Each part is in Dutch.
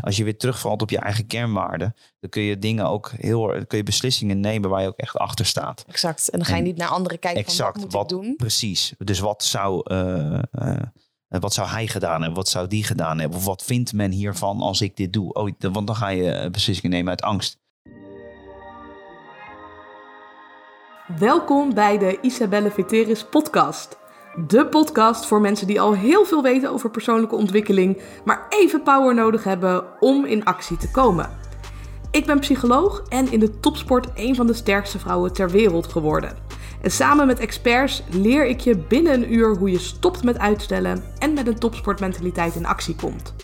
als je weer terugvalt op je eigen kernwaarden, dan kun je dingen ook heel, kun je beslissingen nemen waar je ook echt achter staat. Exact. En dan ga je En- niet naar anderen kijken exact, van wat moet wat- ik doen. Precies. Dus wat zou, eh, eh, wat zou hij gedaan hebben? Wat zou die gedaan hebben? Of wat vindt men hiervan als ik dit doe? Oh, want dan ga je eh, beslissingen nemen uit angst. Welkom bij de Isabelle Veteris podcast. De podcast voor mensen die al heel veel weten over persoonlijke ontwikkeling, maar even power nodig hebben om in actie te komen. Ik ben psycholoog en in de topsport een van de sterkste vrouwen ter wereld geworden. En samen met experts leer ik je binnen een uur hoe je stopt met uitstellen en met een topsportmentaliteit in actie komt.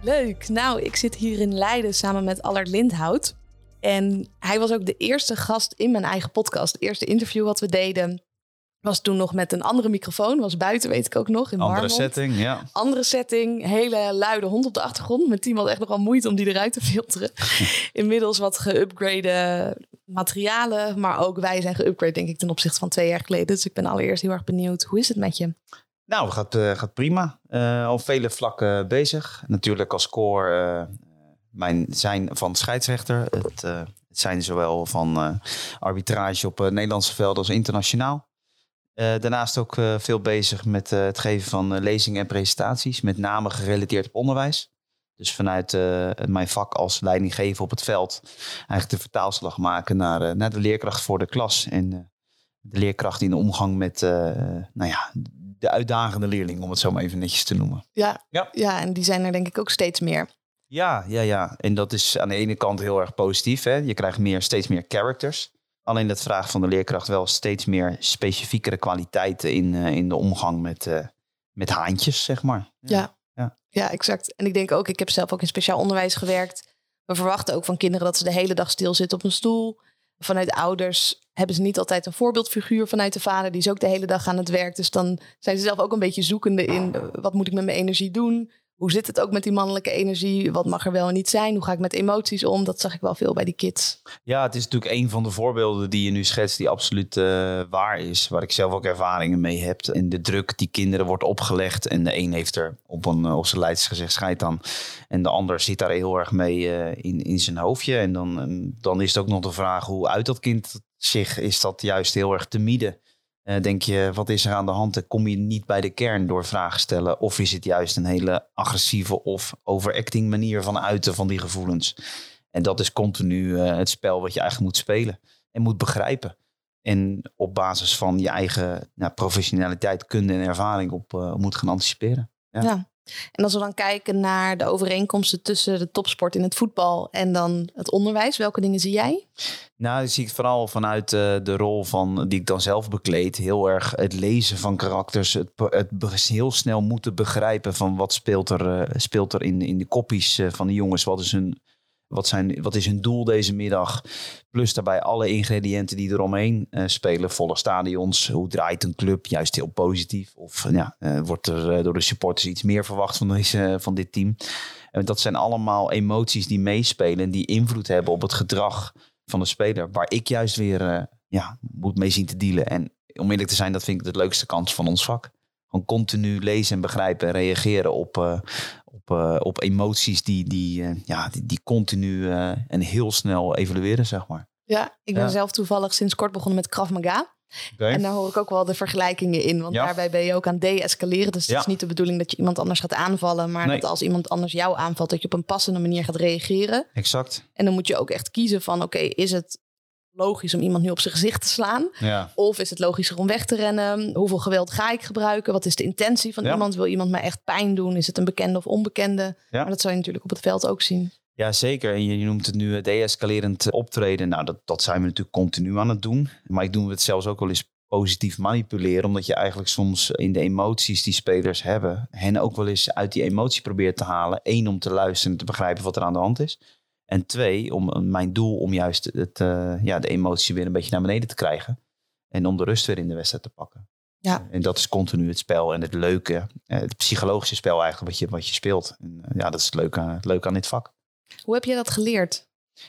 Leuk. Nou, ik zit hier in Leiden samen met Allard Lindhout. En hij was ook de eerste gast in mijn eigen podcast. Het eerste interview wat we deden was toen nog met een andere microfoon. Was buiten, weet ik ook nog, in Andere setting, ja. Andere setting, hele luide hond op de achtergrond. Mijn team had echt nog wel moeite om die eruit te filteren. Inmiddels wat geüpgrade materialen, maar ook wij zijn geüpgrade denk ik ten opzichte van twee jaar geleden. Dus ik ben allereerst heel erg benieuwd, hoe is het met je? Nou, gaat, eh, gaat prima. Eh, op vele vlakken bezig. Natuurlijk als core eh, mijn zijn van scheidsrechter. Het, eh, het zijn zowel van eh, arbitrage op eh, Nederlandse velden als internationaal. Eh, daarnaast ook eh, veel bezig met eh, het geven van lezingen en presentaties. Met name gerelateerd op onderwijs. Dus vanuit eh, mijn vak als leidinggever op het veld eigenlijk de vertaalslag maken naar, eh, naar de leerkracht voor de klas. En eh, de leerkracht in de omgang met eh, nou ja, de uitdagende leerling, om het zo maar even netjes te noemen. Ja, Ja. ja, en die zijn er denk ik ook steeds meer. Ja, ja, ja. En dat is aan de ene kant heel erg positief. Hè? Je krijgt meer, steeds meer characters. Alleen dat vraagt van de leerkracht wel steeds meer specifiekere kwaliteiten in, eh, in de omgang met, eh, met haantjes, zeg maar. Ja. Ja. ja, exact. En ik denk ook, ik heb zelf ook in speciaal onderwijs gewerkt. We verwachten ook van kinderen dat ze de hele dag stilzitten op een stoel. Vanuit ouders hebben ze niet altijd een voorbeeldfiguur vanuit de vader. Die is ook de hele dag aan het werk. Dus dan zijn ze zelf ook een beetje zoekende in eh, wat moet ik met mijn energie doen? Hoe zit het ook met die mannelijke energie? Wat mag er wel en niet zijn? Hoe ga ik met emoties om? Dat zag ik wel veel bij die kids. Ja, het is natuurlijk een van de voorbeelden die je nu schetst, die absoluut eh, waar is. Waar ik zelf ook ervaringen mee heb. En de druk die kinderen wordt opgelegd. En de een heeft er op, een, eh, op zijn lijst gezegd scheid aan. En de ander zit daar heel erg mee eh, in, in zijn hoofdje. En dan, dan is het ook nog de vraag hoe uit dat kind zich is dat juist heel erg te midden. Eh, denk je, wat is er aan de hand? Dan kom je niet bij de kern door vragen stellen. Of is het juist een hele agressieve of overacting manier van uiten van die gevoelens? En dat is continu eh, het spel wat je eigenlijk moet spelen en moet begrijpen. En op basis van je eigen nou, professionaliteit, kunde en ervaring op eh, moet gaan anticiperen. Ja. En als we dan kijken naar de overeenkomsten tussen de topsport in het voetbal en dan het onderwijs, welke dingen zie jij? Nou, zie ik vooral vanuit eh, de rol van, die ik dan zelf bekleed. Heel erg het lezen van karakters. Het, het heel snel moeten begrijpen van wat speelt er, eh, speelt er in, in de koppies eh, van de jongens. Wat is, hun, wat, zijn, wat is hun doel deze middag? Plus daarbij alle ingrediënten die eromheen eh spelen. Volle stadions. Hoe draait een club? Juist heel positief. Of eh, ja, eh, wordt er door de supporters iets meer verwacht van, deze, van dit team? Dat zijn allemaal emoties die meespelen. En die invloed hebben op het gedrag van de speler. Waar ik juist weer ja, moet mee zien te dealen. En om eerlijk te zijn, dat vind ik de leukste kans van ons vak. Gewoon continu lezen en begrijpen en reageren op, op, eh, op emoties die, die, eh, ja, die, die continu eh, en heel snel evalueren, zeg maar. Ja, ik ben Ja. zelf toevallig sinds kort begonnen met Krav Maga. En daar hoor ik ook wel de vergelijkingen in. Want Ja. daarbij ben je ook aan de-escaleren. Dus het Ja. is niet de bedoeling dat je iemand anders gaat aanvallen. Maar Nee. dat als iemand anders jou aanvalt, dat je op een passende manier gaat reageren. Exact. En dan moet je ook echt kiezen van, oké, is het logisch om iemand nu op zijn gezicht te slaan? Ja. Of is het logischer om weg te rennen? Hoeveel geweld ga ik gebruiken? Wat is de intentie van Ja. iemand? Wil iemand mij echt pijn doen? Is het een bekende of onbekende? Ja. Maar dat zou je natuurlijk op het veld ook zien. Ja, zeker. En je, noemt het nu eh, de-escalerend optreden. Nou, dat, dat zijn we natuurlijk continu aan het doen. Maar ik doe het zelfs ook wel eens positief manipuleren. Omdat je eigenlijk soms in de emoties die spelers hebben... hen ook wel eens uit die emotie probeert te halen. Eén, om te luisteren en te begrijpen wat er aan de hand is. En twee, om eh, mijn doel om juist het, eh, ja, de emotie weer een beetje naar beneden te krijgen. En om de rust weer in de wedstrijd te pakken. Ja. En dat is continu het spel en het leuke, eh, het psychologische spel eigenlijk wat je, wat je speelt. En, eh, ja, dat is het leuke, aan- het leuke aan dit vak. Hoe heb je dat geleerd?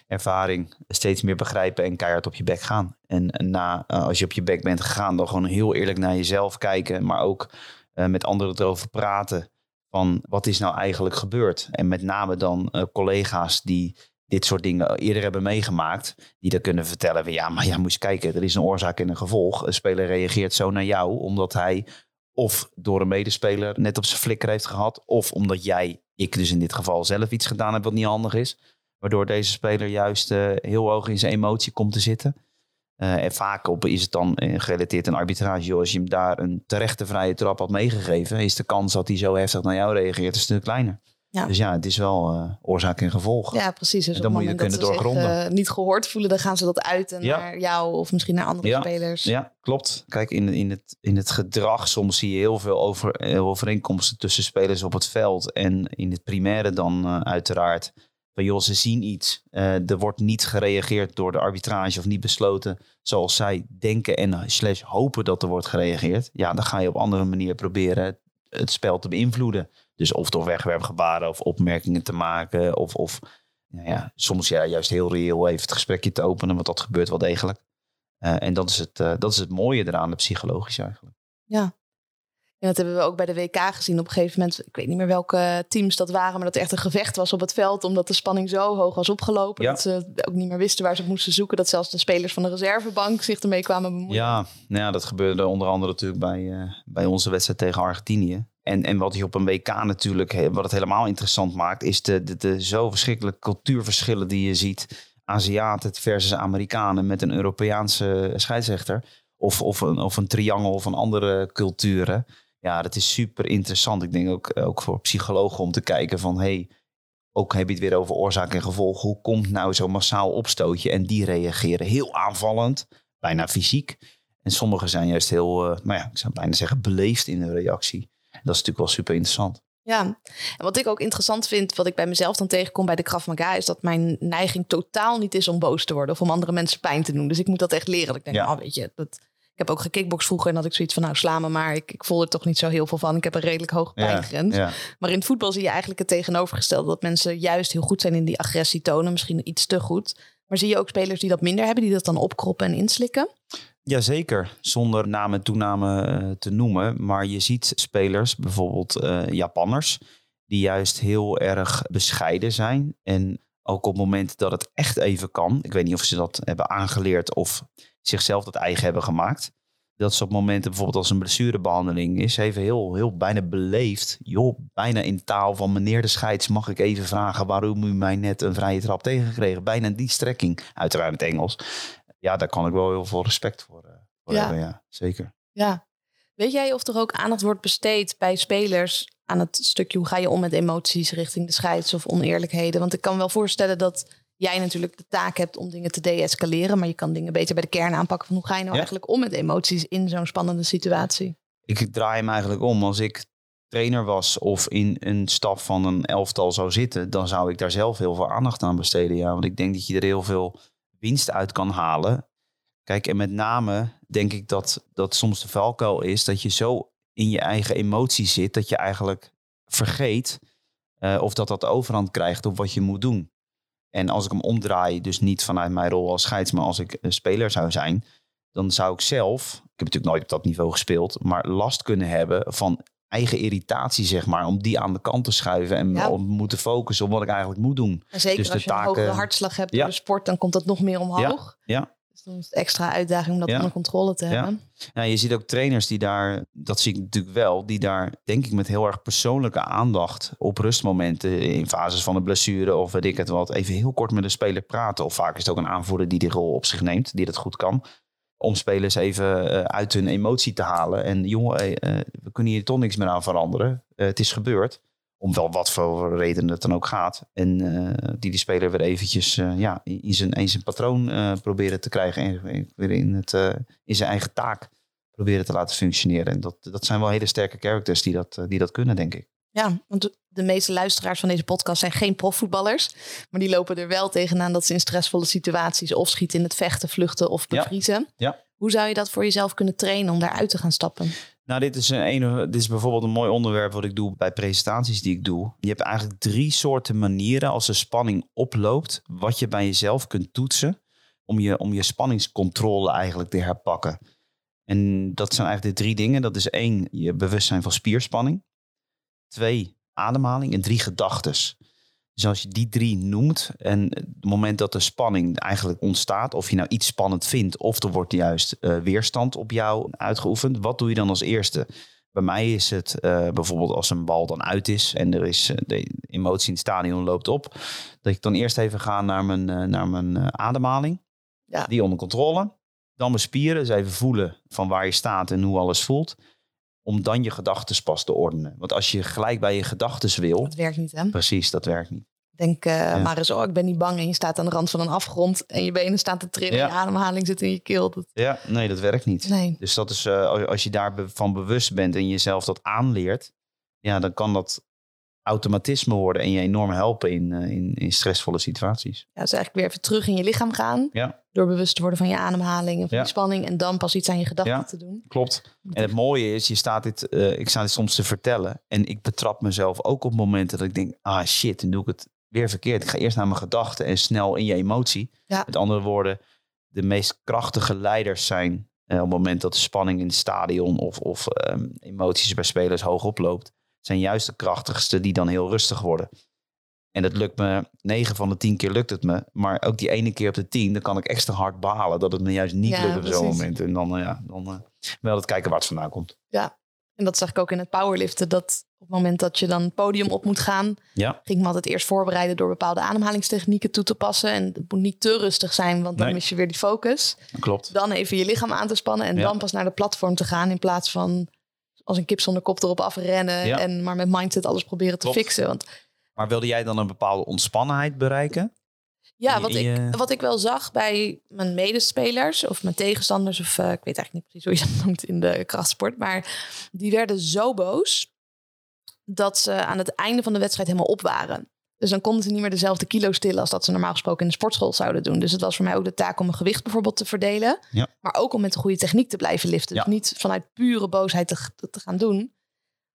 ervaring steeds meer begrijpen en keihard op je bek gaan. En, na, eh, als je op je bek bent gegaan, dan gewoon heel eerlijk naar jezelf kijken, maar ook eh, met anderen erover praten van wat is nou eigenlijk gebeurd. En met name dan eh, collega's die dit soort dingen eerder hebben meegemaakt, die dan kunnen vertellen van ja, maar ja, moet kijken, er is een oorzaak en een gevolg. Een speler reageert zo naar jou omdat hij of door een medespeler net op zijn flikker heeft gehad, of omdat jij, ik dus in dit geval zelf iets gedaan heb wat niet handig is, waardoor deze speler juist uh, heel hoog in zijn emotie komt te zitten. Uh, en vaak op is het dan uh, gerelateerd aan arbitrage. Als je hem daar een terechte vrije trap had meegegeven, is de kans dat hij zo heftig naar jou reageert een stuk kleiner. Ja. Dus ja, het is wel uh, oorzaak en gevolg. Ja, precies. Dus en dan moet je kunnen doorgronden. Zich, niet gehoord voelen, dan gaan ze dat uiten ja. naar jou of misschien naar andere ja. spelers. Ja, klopt. Kijk, in, in, het, in het gedrag soms zie je heel veel over, overeenkomsten tussen spelers op het veld. En in het primaire dan uiteraard van joh, ze zien iets. Uh, er wordt niet gereageerd door de arbitrage of niet besloten zoals zij denken en slash hopen dat er wordt gereageerd. Ja, dan ga je op andere manier proberen het spel te beïnvloeden. Dus of door wegwerpgebaren of opmerkingen te maken. Of, of nou ja, soms ja, juist heel reëel even het gesprekje te openen, want dat gebeurt wel degelijk. Uh, en dat is, het, uh, dat is het mooie eraan, de psychologisch eigenlijk. Ja, en dat hebben we ook bij de WK gezien. Op een gegeven moment, ik weet niet meer welke teams dat waren, maar dat er echt een gevecht was op het veld, omdat de spanning zo hoog was opgelopen. Ja. Dat ze ook niet meer wisten waar ze moesten zoeken. Dat zelfs de spelers van de reservebank zich ermee kwamen bemoeien. Ja, nou ja dat gebeurde onder andere natuurlijk bij, uh, bij onze wedstrijd tegen Argentinië. En, en wat je op een WK natuurlijk, wat het helemaal interessant maakt, is de, de, de zo verschrikkelijke cultuurverschillen die je ziet. Aziaten versus Amerikanen met een Europeaanse scheidsrechter. Of, of, een, of een triangel van andere culturen. Ja, dat is super interessant. Ik denk ook, ook voor psychologen om te kijken van... hey, ook heb je het weer over oorzaak en gevolg. Hoe komt nou zo'n massaal opstootje? En die reageren heel aanvallend, bijna fysiek. En sommigen zijn juist heel, uh, nou ja, ik zou bijna zeggen, beleefd in hun reactie. En dat is natuurlijk wel super interessant. Ja, en wat ik ook interessant vind, wat ik bij mezelf dan tegenkom bij de Krav Maga, is dat mijn neiging totaal niet is om boos te worden of om andere mensen pijn te doen. Dus ik moet dat echt leren. Dat ik denk, ja. oh, weet je, dat, ik heb ook gekickbox vroeger en had ik zoiets van, nou sla me maar. Ik, ik voel er toch niet zo heel veel van. Ik heb een redelijk hoge pijngrens. Ja, ja. Maar in het voetbal zie je eigenlijk het tegenovergestelde. Dat mensen juist heel goed zijn in die agressie tonen. Misschien iets te goed. Maar zie je ook spelers die dat minder hebben, die dat dan opkroppen en inslikken? Jazeker, zonder naam en toename uh, te noemen. Maar je ziet spelers, bijvoorbeeld uh, Japanners, die juist heel erg bescheiden zijn. En ook op het moment dat het echt even kan. Ik weet niet of ze dat hebben aangeleerd of zichzelf dat eigen hebben gemaakt. Dat ze op momenten bijvoorbeeld als een blessurebehandeling is, even heel, heel bijna beleefd. Joh, bijna in taal van meneer de scheids mag ik even vragen waarom u mij net een vrije trap tegengekregen. Bijna die strekking, uiteraard in het Engels. Ja, daar kan ik wel heel veel respect voor, uh, voor Ja. hebben. Ja, zeker. Ja. Weet jij of er ook aandacht wordt besteed bij spelers aan het stukje hoe ga je om met emoties richting de scheids of oneerlijkheden? Want ik kan wel voorstellen dat jij natuurlijk de taak hebt om dingen te deescaleren, maar je kan dingen beter bij de kern aanpakken van hoe ga je nou Ja. eigenlijk om met emoties in zo'n spannende situatie? Ik draai hem eigenlijk om. Als ik trainer was of in een staf van een elftal zou zitten, dan zou ik daar zelf heel veel aandacht aan besteden. Ja, want ik denk dat je er heel veel winst uit kan halen. Kijk, en met name denk ik dat dat soms de valkuil is dat je zo in je eigen emoties zit dat je eigenlijk vergeet eh, of dat dat de overhand krijgt op wat je moet doen. En als ik hem omdraai, dus niet vanuit mijn rol als scheids, maar als ik een speler zou zijn, dan zou ik zelf, ik heb natuurlijk nooit op dat niveau gespeeld, maar last kunnen hebben van eigen irritatie, zeg maar, om die aan de kant te schuiven en Ja. om moeten focussen op wat ik eigenlijk moet doen. En zeker Dus de als je een taken- hogere hartslag hebt Ja. door de sport, dan komt dat nog meer omhoog. ja. Dus extra uitdaging om dat Ja. onder controle te hebben. Ja, je ziet ook trainers die daar, dat zie ik natuurlijk wel, die daar denk ik met heel erg persoonlijke aandacht op rustmomenten in fases van een blessure of weet ik het wat, even heel kort met een speler praten. Of vaak is het ook een aanvoerder die die rol op zich neemt, die dat goed kan. Om spelers even eh, uit hun emotie te halen. En jongen, eh, eh, we kunnen hier toch niks meer aan veranderen. Het is gebeurd. Om wel wat voor reden het dan ook gaat. En eh, die die speler weer eventjes eh, ja, in zijn, in zijn patroon eh, proberen te krijgen. En weer in, het, in zijn eigen taak proberen te laten functioneren. En dat, dat zijn wel hele sterke characters die dat, die dat kunnen, denk ik. Ja, want de- de meeste luisteraars van deze podcast zijn geen profvoetballers. Maar die lopen er wel tegenaan dat ze in stressvolle situaties of schieten in het vechten, vluchten of Ja. bevriezen. Ja. Hoe zou je dat voor jezelf kunnen trainen om daaruit te gaan stappen? Nou, dit is, een, een, dit is bijvoorbeeld een mooi onderwerp wat ik doe bij presentaties die ik doe. Je hebt eigenlijk drie soorten manieren als de spanning oploopt, wat je bij jezelf kunt toetsen om je, om je spanningscontrole eigenlijk te herpakken. En dat zijn eigenlijk de drie dingen. Dat is één, je bewustzijn van spierspanning. Twee, ademhaling. En drie, gedachtes. Dus als je die drie noemt en het moment dat de spanning eigenlijk ontstaat, of je nou iets spannend vindt, of er wordt juist uh, weerstand op jou uitgeoefend, wat doe je dan als eerste? Bij mij is het uh, bijvoorbeeld als een bal dan uit is en er is uh, de emotie in het stadion loopt op, dat ik dan eerst even ga naar mijn, naar mijn ademhaling, Ja. die onder controle. Dan mijn spieren, dus even voelen van waar je staat en hoe alles voelt. Om dan je gedachten pas te ordenen. Want als je gelijk bij je gedachten wil, Dat werkt niet, hè? precies, dat werkt niet. Denk eh, maar eens, oh, ik ben niet bang. En je staat aan de rand van een afgrond. En je benen staan te trillen. Ja. Je ademhaling zit in je keel. Dat, Ja, nee, dat werkt niet. nee. Dus dat is, eh, als je daarvan bewust bent en jezelf dat aanleert, ja, dan kan dat automatisme worden en je enorm helpen in, eh, in, in stressvolle situaties. Ja, dus eigenlijk weer even terug in je lichaam gaan. Ja. Door bewust te worden van je ademhaling en van Ja. je spanning. En dan pas iets aan je gedachten Ja. te doen. Klopt. En het mooie is, je staat dit, eh, ik sta dit soms te vertellen en ik betrap mezelf ook op momenten dat ik denk, ah shit, dan doe ik het weer verkeerd. Ik ga eerst naar mijn gedachten en snel in je emotie. Ja. Met andere woorden, de meest krachtige leiders zijn eh, op het moment dat de spanning in het stadion of, of ehm, emoties bij spelers hoog oploopt, zijn juist de krachtigste die dan heel rustig worden. En dat lukt me, 9 van de 10 keer lukt het me. Maar ook die ene keer op de 10, dan kan ik extra hard balen dat het me juist niet Ja, lukt op zo'n moment. En dan, eh, ja, dan eh, wel het kijken waar het vandaan komt. En dat zag ik ook in het powerliften. Dat op het moment dat je dan het podium op moet gaan. Ja, Ging ik me altijd eerst voorbereiden door bepaalde ademhalingstechnieken toe te passen. En het moet niet te rustig zijn, want dan Nee. mis je weer die focus. klopt. Dan even je lichaam aan te spannen. En Ja. dan pas naar de platform te gaan. In plaats van als een kip zonder kop erop afrennen. Ja. En maar met mindset alles proberen te Klopt. fixen. Want Maar wilde jij dan een bepaalde ontspannenheid bereiken? Ja, wat ik, wat ik wel zag bij mijn medespelers of mijn tegenstanders, of eh, ik weet eigenlijk niet precies hoe je dat noemt in de krachtsport, maar die werden zo boos dat ze aan het einde van de wedstrijd helemaal op waren. Dus dan konden ze niet meer dezelfde kilo stillen als dat ze normaal gesproken in de sportschool zouden doen. Dus het was voor mij ook de taak om mijn gewicht bijvoorbeeld te verdelen. Ja. Maar ook om met de goede techniek te blijven liften. Dus Ja. niet vanuit pure boosheid te, te gaan doen.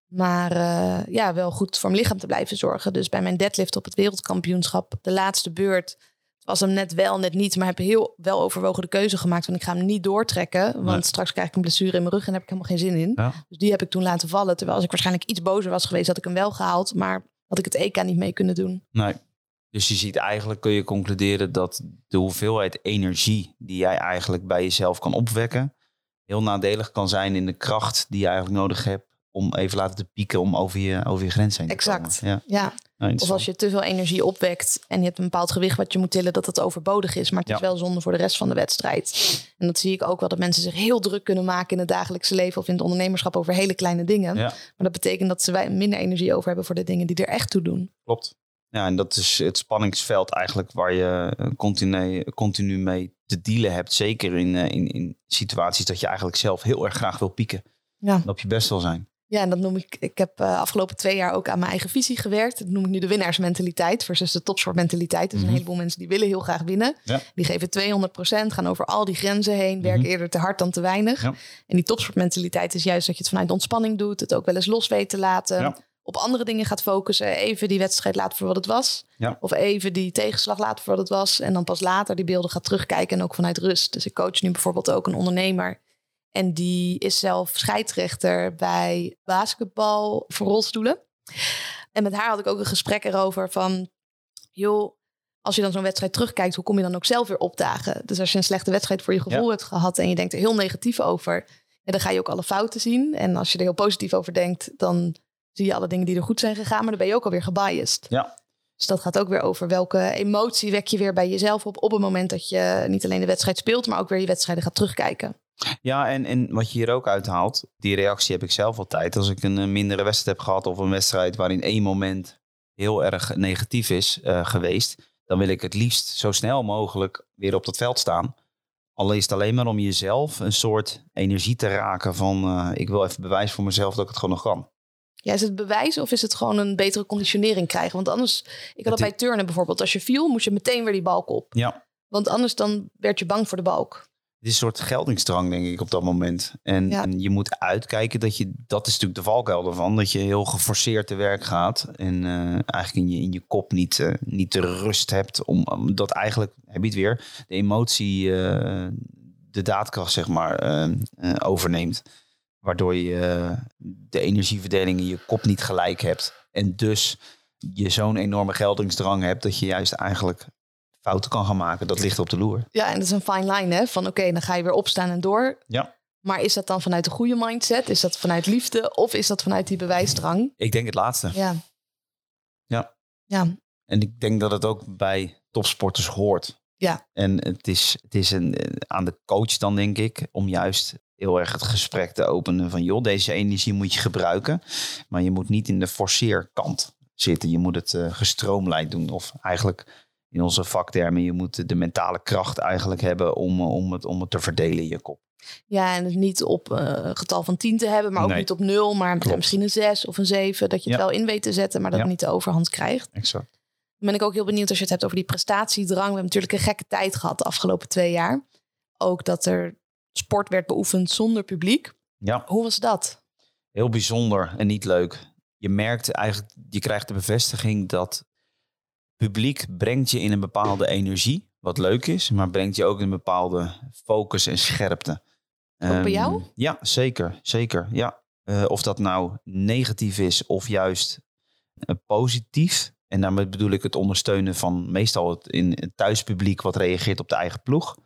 Maar eh, ja, wel goed voor mijn lichaam te blijven zorgen. Dus bij mijn deadlift op het wereldkampioenschap, de laatste beurt, het was hem net wel, net niet. Maar heb heel wel overwogen de keuze gemaakt. Want ik ga hem niet doortrekken. Want Nee. straks krijg ik een blessure in mijn rug en daar heb ik helemaal geen zin in. Ja. Dus die heb ik toen laten vallen. Terwijl als ik waarschijnlijk iets bozer was geweest, had ik hem wel gehaald. Maar had ik het EK niet mee kunnen doen. Nee. Dus je ziet eigenlijk, kun je concluderen dat de hoeveelheid energie die jij eigenlijk bij jezelf kan opwekken, heel nadelig kan zijn in de kracht die je eigenlijk nodig hebt om even laten te pieken om over je, over je grens heen te Exact. komen. Ja. Ja. Nou, Of als je te veel energie opwekt en je hebt een bepaald gewicht wat je moet tillen, dat het overbodig is. Maar het Ja. is wel zonde voor de rest van de wedstrijd. En dat zie ik ook wel, dat mensen zich heel druk kunnen maken in het dagelijkse leven of in het ondernemerschap over hele kleine dingen. Maar dat betekent dat ze wij- minder energie over hebben voor de dingen die er echt toe doen. Klopt. Ja, en dat is het spanningsveld eigenlijk waar je continu, continu mee te dealen hebt. Zeker in, eh, in, in situaties dat je eigenlijk zelf heel erg graag wil pieken. Ja. Dat je best wel zijn. Ja, en dat noem ik. Ik heb uh, afgelopen twee jaar ook aan mijn eigen visie gewerkt. Dat noem ik nu de winnaarsmentaliteit versus de topsportmentaliteit. Dus Mhm. een heleboel mensen die willen heel graag winnen. Ja. Die geven 200% gaan over al die grenzen heen, werken Mhm. eerder te hard dan te weinig. Ja. En die topsportmentaliteit is juist dat je het vanuit ontspanning doet, het ook wel eens los weet te laten. Ja. Op andere dingen gaat focussen. Even die wedstrijd laten voor wat het was. Of even die tegenslag laten voor wat het was. En dan pas later die beelden gaat terugkijken. En ook vanuit rust. Dus ik coach nu bijvoorbeeld ook een ondernemer. En die is zelf scheidsrechter bij basketbal voor rolstoelen. En met haar had ik ook een gesprek erover van... joh, als je dan zo'n wedstrijd terugkijkt... hoe kom je dan ook zelf weer opdagen? Dus als je een slechte wedstrijd voor je gevoel Ja. hebt gehad... en je denkt er heel negatief over... dan ga je ook alle fouten zien. En als je er heel positief over denkt... dan zie je alle dingen die er goed zijn gegaan... maar dan ben je ook alweer gebiased. Ja. Dus dat gaat ook weer over welke emotie wek je weer bij jezelf op... op het moment dat je niet alleen de wedstrijd speelt... maar ook weer je wedstrijden gaat terugkijken. Ja, en, en wat je hier ook uithaalt, die reactie heb ik zelf altijd. Als ik een eh, mindere wedstrijd heb gehad of een wedstrijd waarin één moment heel erg negatief is eh, geweest, dan wil ik het liefst zo snel mogelijk weer op dat veld staan. Al is het alleen maar om jezelf een soort energie te raken van eh, ik wil even bewijs voor mezelf dat ik het gewoon nog kan. Ja, is het bewijs of is het gewoon een betere conditionering krijgen? Want anders, ik had Het dat bij turnen bijvoorbeeld. Als je viel, moest je meteen weer die balk op. Ja, Want anders dan werd je bang voor de balk. Het is een soort geldingsdrang, denk ik, op dat moment. En, Ja. en je moet uitkijken dat je, dat is natuurlijk de valkuil ervan, dat je heel geforceerd te werk gaat. En eh, eigenlijk in je, in je kop niet, eh, niet de rust hebt, om, omdat eigenlijk, heb je het weer, de emotie eh, de daadkracht, zeg maar, overneemt. Waardoor je eh, de energieverdeling in je kop niet gelijk hebt. En dus je zo'n enorme geldingsdrang hebt, dat je juist eigenlijk fouten kan gaan maken. Dat ligt op de loer. Ja, en dat is een fine line, hè? Van oké, dan ga je weer opstaan en door. Ja. Maar is dat dan vanuit de goede mindset? Is dat vanuit liefde? Of is dat vanuit die bewijsdrang? Ik denk het laatste. Ja. Ja. Ja, En ik denk dat het ook bij topsporters hoort. Ja. En het is, het is een, eh, aan de coach dan, denk ik, om juist heel erg het gesprek te openen van... joh, deze energie moet je gebruiken, maar je moet niet in de forceerkant zitten. Je moet het eh, gestroomlijnd doen. Of eigenlijk in onze vaktermen, je moet de mentale kracht eigenlijk hebben om, eh, om, het, om het te verdelen in je kop. ja en het niet op eh, een getal van 10 te hebben, maar ook Nee. niet op 0, maar Klopt. misschien een 6 of een 7. Dat je het Ja. wel in weet te zetten, maar dat Ja. het niet de overhand krijgt. Exact. Dan ben ik ook heel benieuwd als je het hebt over die prestatiedrang. We hebben natuurlijk een gekke tijd gehad de afgelopen twee jaar. Ook dat er sport werd beoefend zonder publiek. Ja. Hoe was dat? heel bijzonder en niet leuk. Je merkt eigenlijk, je krijgt de bevestiging dat publiek brengt je in een bepaalde energie, wat leuk is, maar brengt je ook in een bepaalde focus en scherpte. Ook bij Ehm, jou? Ja, zeker, zeker. Ja. Eh, of dat nou negatief is of juist eh, positief. En daarmee bedoel ik het ondersteunen van meestal het, in het thuispubliek wat reageert op de eigen ploeg.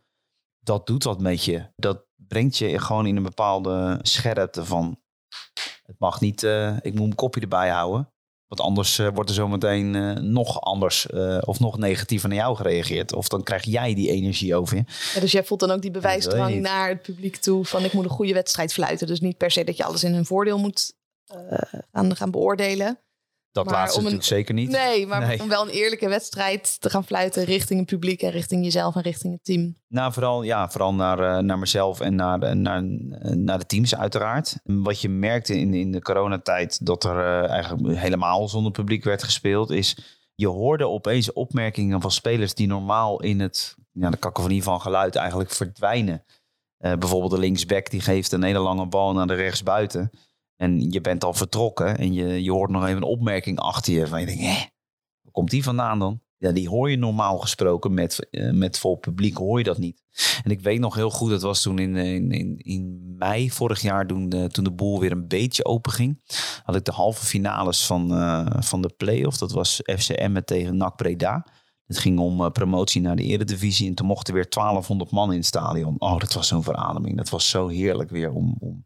Dat doet wat met je. Dat brengt je gewoon in een bepaalde scherpte van het mag niet, eh, ik moet mijn kopje erbij houden. Want anders eh, wordt er zometeen eh, nog anders of nog negatiever naar jou gereageerd. Of dan krijg jij die energie over je. Ja, dus jij voelt dan ook die bewijsdrang naar het publiek toe van ik moet een goede wedstrijd fluiten. Dus niet per se dat je alles in hun voordeel moet gaan, gaan beoordelen. Dat Maar laatste een- natuurlijk zeker niet. Nee, maar Nee. om wel een eerlijke wedstrijd te gaan fluiten richting het publiek en richting jezelf en richting het team. Nou, vooral, ja, vooral naar, eh, naar mezelf en naar, eh, naar, eh, naar de teams uiteraard. Wat je merkte in, in de coronatijd dat er eigenlijk helemaal zonder publiek werd gespeeld, is je hoorde opeens opmerkingen van spelers die normaal in het, ja, de kakofonie van geluid eigenlijk verdwijnen. Bijvoorbeeld de linksback die geeft een hele lange bal naar de rechtsbuiten. En je bent al vertrokken en je, je hoort nog even een opmerking achter je. Van je denkt, hè, waar komt die vandaan dan? Ja, die hoor je normaal gesproken met, eh, met vol publiek, hoor je dat niet. En ik weet nog heel goed, het was toen in, in, in, in mei vorig jaar, toen de, toen de boel weer een beetje open ging. Had ik de halve finales van, eh, van de play-off. Dat was FCM tegen NAC Breda. Het ging om eh, promotie naar de eredivisie. En toen mochten weer 1200 man in het stadion. Oh, dat was zo'n verademing. Dat was zo heerlijk weer om, om,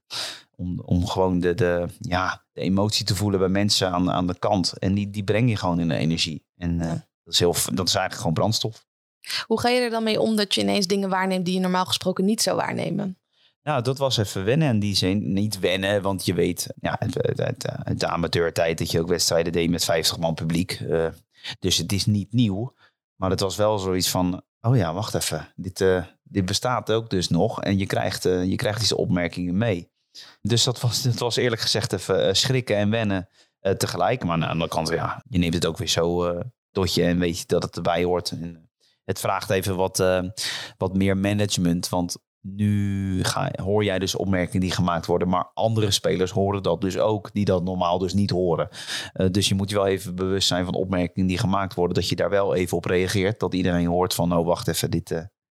om, om gewoon de, de, ja, de emotie te voelen bij mensen aan, aan de kant. En die, die breng je gewoon in de energie. En eh, dat, is heel, dat is eigenlijk gewoon brandstof. Hoe ga je er dan mee om dat je ineens dingen waarneemt die je normaal gesproken niet zou waarnemen? Nou, dat was even wennen in die zin. Niet wennen, want je weet, ja, het de amateurtijd dat je ook wedstrijden deed met 50 man publiek. eh, dus het is niet nieuw. Maar het was wel zoiets van, oh ja, wacht even. Dit, eh, dit bestaat ook dus nog. En je krijgt, eh, je krijgt deze opmerkingen mee. Dus dat was, dat was eerlijk gezegd even eh, schrikken en wennen eh, tegelijk. Maar aan de andere kant, ja, je neemt het ook weer zo eh tot je en weet je dat het erbij hoort. En, het vraagt even wat, wat meer management. Want nu ga, hoor jij dus opmerkingen die gemaakt worden, maar andere spelers horen dat dus ook, die dat normaal dus niet horen. Dus je moet je wel even bewust zijn van opmerkingen die gemaakt worden, dat je daar wel even op reageert. Dat iedereen hoort van, oh wacht even, dit,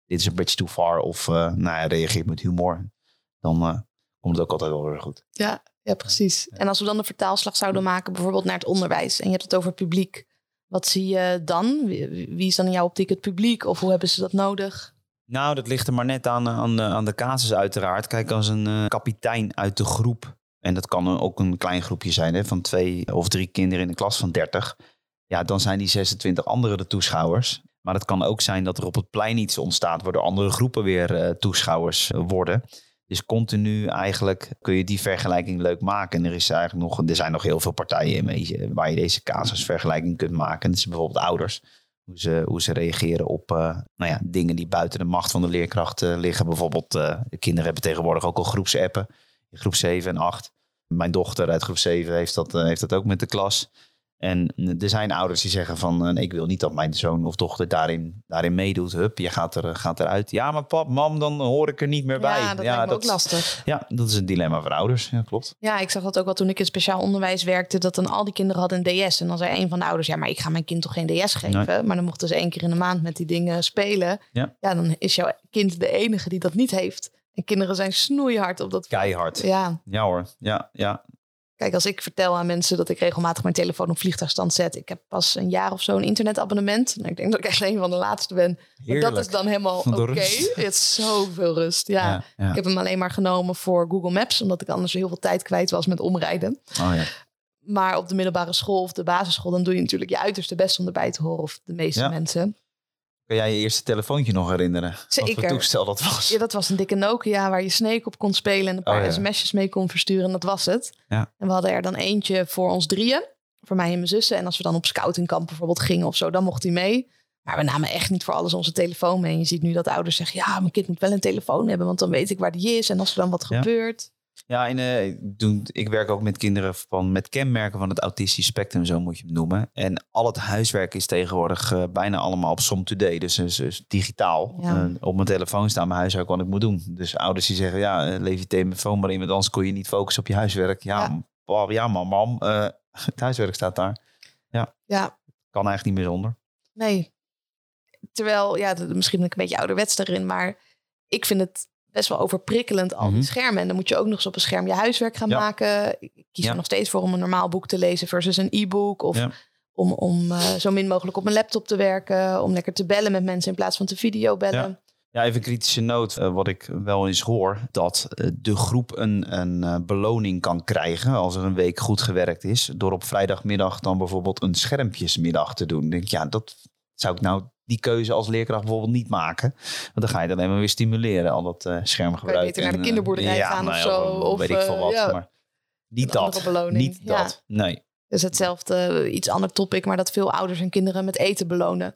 dit is een beetje too far. Of nou ja, reageert met humor. Dan komt het ook altijd wel weer goed. Ja, ja, precies. En als we dan een vertaalslag zouden maken, bijvoorbeeld naar het onderwijs, en je hebt het over publiek, wat zie je dan? Wie, is dan in jouw optiek het publiek? Of hoe hebben ze dat nodig? Nou, dat ligt er maar net aan, aan, aan de casus uiteraard. Kijk, als een eh, kapitein uit de groep, en dat kan ook een klein groepje zijn, hè, van twee of drie kinderen in een klas van 30. Ja, dan zijn die 26 anderen de toeschouwers. Maar het kan ook zijn dat er op het plein iets ontstaat, waardoor andere groepen weer eh, toeschouwers eh, worden. Dus continu eigenlijk kun je die vergelijking leuk maken. En er, is eigenlijk nog, er zijn nog heel veel partijen in mee, waar je deze casusvergelijking kunt maken. Dat is bijvoorbeeld ouders. Hoe ze, hoe ze reageren op eh, nou ja, dingen die buiten de macht van de leerkracht eh, liggen. Bijvoorbeeld, eh, de kinderen hebben tegenwoordig ook al groepsappen. In groep 7 en 8. Mijn dochter uit groep 7 heeft dat, heeft dat ook met de klas. En er zijn ouders die zeggen van, eh, ik wil niet dat mijn zoon of dochter daarin, daarin meedoet. Hup, je gaat, er, gaat eruit. Ja, maar pap, mam, dan hoor ik er niet meer bij. Ja, dat me ook lastig. Ja, dat is een dilemma voor ouders. Ja, klopt. Ja, ik zag dat ook wel toen ik in speciaal onderwijs werkte, dat dan al die kinderen hadden een DS. En dan zei een van de ouders, ja, maar ik ga mijn kind toch geen DS geven? Maar dan mochten ze één keer in de maand met die dingen spelen. Ja. ja, dan is jouw kind de enige die dat niet heeft. En kinderen zijn snoeihard op dat. Keihard. Ja. Ja hoor. Ja, ja. Kijk, als ik vertel aan mensen dat ik regelmatig mijn telefoon op vliegtuigstand zet. Ik heb pas een jaar of zo een internetabonnement. Nou, ik denk dat ik echt een van de laatste ben. Maar dat is dan helemaal oké. Het is zoveel rust. Ja. Ik heb hem alleen maar genomen voor Google Maps. Omdat ik anders heel veel tijd kwijt was met omrijden. Oh, ja. Maar op de middelbare school of de basisschool... dan doe je natuurlijk je uiterste best om erbij te horen. Of de meeste mensen. Kan jij je eerste telefoontje nog herinneren? Zeker. Wat toestel dat was? Ja, dat was een dikke Nokia waar je Snake op kon spelen en een paar oh, sms'jes mee kon versturen. En dat was het. Ja. En we hadden er dan eentje voor ons drieën. Voor mij en mijn zussen. En als we dan op scoutingkamp bijvoorbeeld gingen of zo, dan mocht hij mee. Maar we namen echt niet voor alles onze telefoon mee. En je ziet nu dat ouders zeggen, ja, mijn kind moet wel een telefoon hebben, want dan weet ik waar die is. En als er dan wat gebeurt. Ja, en, uh, ik werk ook met kinderen van, met kenmerken van het autistisch spectrum, zo moet je het noemen. En al het huiswerk is tegenwoordig uh, bijna allemaal op som today, dus, dus, dus digitaal. Ja. Uh, op mijn telefoon staan mijn huiswerk wat ik moet doen. Dus ouders die zeggen, ja, leef je telefoon maar in, want anders kon je niet focussen op je huiswerk. Ja, ja. Mam, mam, het huiswerk staat daar. Ja, ja. kan eigenlijk niet meer zonder. Nee. Terwijl, ja, misschien ben ik een beetje ouderwets erin, maar ik vind het best wel overprikkelend al die mhm. schermen. En dan moet je ook nog eens op een scherm je huiswerk gaan maken. Ik kies er nog steeds voor om een normaal boek te lezen versus een e-book. Of om, om uh, zo min mogelijk op mijn laptop te werken. Om lekker te bellen met mensen in plaats van te video bellen. Ja, even een kritische noot. Uh, wat ik wel eens hoor, dat uh, de groep een, een beloning kan krijgen als er een week goed gewerkt is. Door op vrijdagmiddag dan bijvoorbeeld een schermpjesmiddag te doen. denk ja, dat zou ik nou die keuze als leerkracht bijvoorbeeld niet maken. Want dan ga je dan alleen weer stimuleren, al dat uh, schermgebruik. Kan je beter naar de kinderboerderij ja, gaan nou, of zo. Of, weet ik veel wat. Ja, maar niet dat. Niet dat. Nee. Dus hetzelfde, iets ander topic, maar dat veel ouders hun kinderen met eten belonen.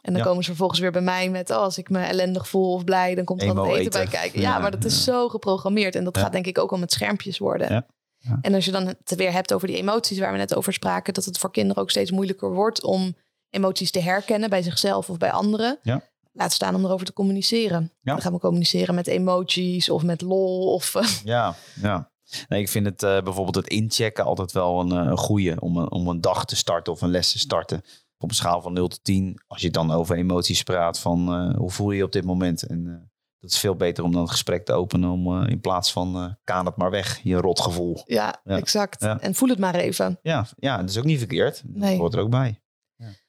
En dan komen ze vervolgens weer bij mij met, oh, als ik me ellendig voel of blij, dan komt er wat eten, eten, bij kijken. Ja, maar dat is zo geprogrammeerd. En dat gaat denk ik ook al met schermpjes worden. En als je dan het weer hebt over die emoties waar we net over spraken, dat het voor kinderen ook steeds moeilijker wordt om emoties te herkennen bij zichzelf of bij anderen. Ja. Laat staan om erover te communiceren. Ja. Dan gaan we communiceren met emojis of met lol. Of, eh, ja, ja. Nee, ik vind het uh, bijvoorbeeld het inchecken altijd wel een, eh, een goede om een, om een dag te starten of een les te starten. Op een schaal van 0 tot 10. Als je dan over emoties praat van uh, hoe voel je je op dit moment. En dat is veel beter om dan het gesprek te openen. Om in plaats van kaan het maar weg, je rotgevoel. Ja, ja. exact. En voel het maar even. Ja, ja, dat is ook niet verkeerd. Nee. Dat hoort er ook bij.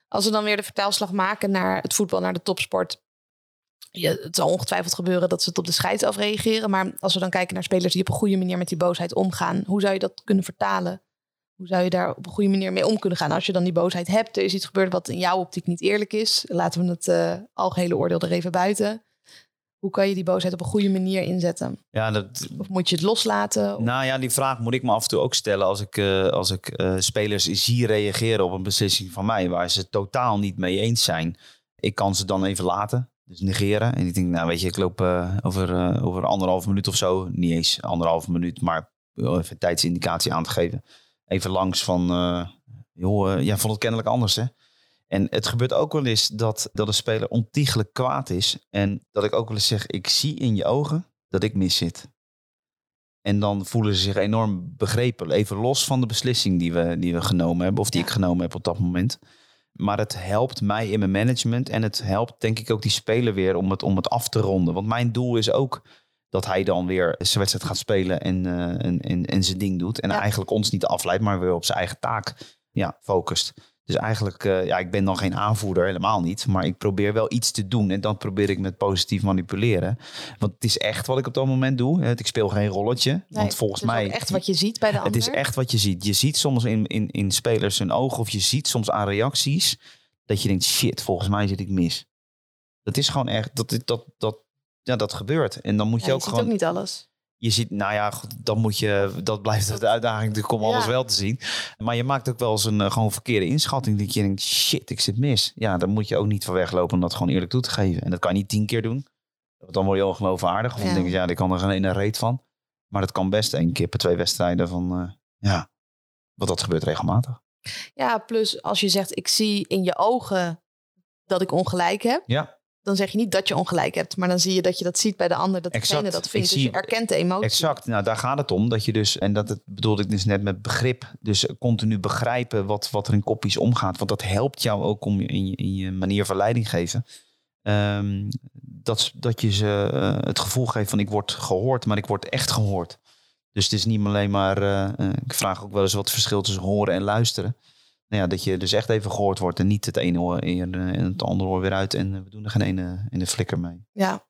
Als we dan weer de vertaalslag maken naar het voetbal, naar de topsport. Het zal ongetwijfeld gebeuren dat ze het op de scheids afreageren. Maar als we dan kijken naar spelers die op een goede manier met die boosheid omgaan. Hoe zou je dat kunnen vertalen? Hoe zou je daar op een goede manier mee om kunnen gaan? Als je dan die boosheid hebt, er is iets gebeurd wat in jouw optiek niet eerlijk is. Laten we het uh, algehele oordeel er even buiten. Hoe kan je die boosheid op een goede manier inzetten? Ja, dat, of moet je het loslaten? Nou ja, die vraag moet ik me af en toe ook stellen als ik, uh, als ik uh, spelers zie reageren op een beslissing van mij waar ze totaal niet mee eens zijn. Ik kan ze dan even laten, dus negeren. En ik denk, nou weet je, ik loop uh, over, over anderhalf minuut of zo, niet eens anderhalf minuut, maar even tijdsindicatie aan te geven. Even langs van, joh, jij vond het kennelijk anders hè? En het gebeurt ook wel eens dat, dat een speler ontiegelijk kwaad is. En dat ik ook wel eens zeg, ik zie in je ogen dat ik mis zit. En dan voelen ze zich enorm begrepen. Even los van de beslissing die we, die we genomen hebben. Of die ik genomen heb op dat moment. Maar het helpt mij in mijn management. En het helpt denk ik ook die speler weer om het, om het af te ronden. Want mijn doel is ook dat hij dan weer zijn wedstrijd gaat spelen en, uh, en, en, en, zijn ding doet. En eigenlijk ons niet afleidt, maar weer op zijn eigen taak ja, focust. Dus eigenlijk, uh, ja, ik ben dan geen aanvoerder, helemaal niet. Maar ik probeer wel iets te doen. En dan probeer ik met positief manipuleren. Want het is echt wat ik op dat moment doe. Ik speel geen rolletje. Nee, want volgens het mij. Het is echt wat je ziet bij de ander. Het is echt wat je ziet. Je ziet soms in, in, in spelers hun ogen. Of je ziet soms aan reacties. Dat je denkt, shit, volgens mij zit ik mis. Dat is gewoon echt, dat, dat, dat, ja, dat gebeurt. En dan moet je ja, ook gewoon. ook niet alles je ziet, nou ja, dan moet je, dat blijft de uitdaging natuurlijk om alles wel te zien. Maar je maakt ook wel eens een uh, gewoon verkeerde inschatting. Dat je denkt, shit, ik zit mis. Ja, dan moet je ook niet van weglopen om dat gewoon eerlijk toe te geven. En dat kan je niet tien keer doen. Dan word je al geloofwaardig. Of ja. dan denk je, ja, ik kan er geen ene reet van. Maar dat kan best één keer per twee wedstrijden van, uh, ja, want dat gebeurt regelmatig. Ja, plus als je zegt, ik zie in je ogen dat ik ongelijk heb. Ja. Dan zeg je niet dat je ongelijk hebt, maar dan zie je dat je dat ziet bij de ander, dat Exact. degene dat vindt. Dus je erkent de emotie. Exact, nou daar gaat het om. Dat je dus, en dat het, bedoelde ik dus net met begrip, dus continu begrijpen wat, wat er in kopjes omgaat. Want dat helpt jou ook om in, je, in je manier van leiding geven. Ehm, dat, dat je ze eh, het gevoel geeft van ik word gehoord, maar ik word echt gehoord. Dus het is niet alleen maar, eh, eh, ik vraag ook wel eens wat het verschil tussen horen en luisteren. Nou ja, dat je dus echt even gehoord wordt en niet het ene oor in en het andere oor weer uit. En eh, we doen er geen ene in de flikker mee. Ja.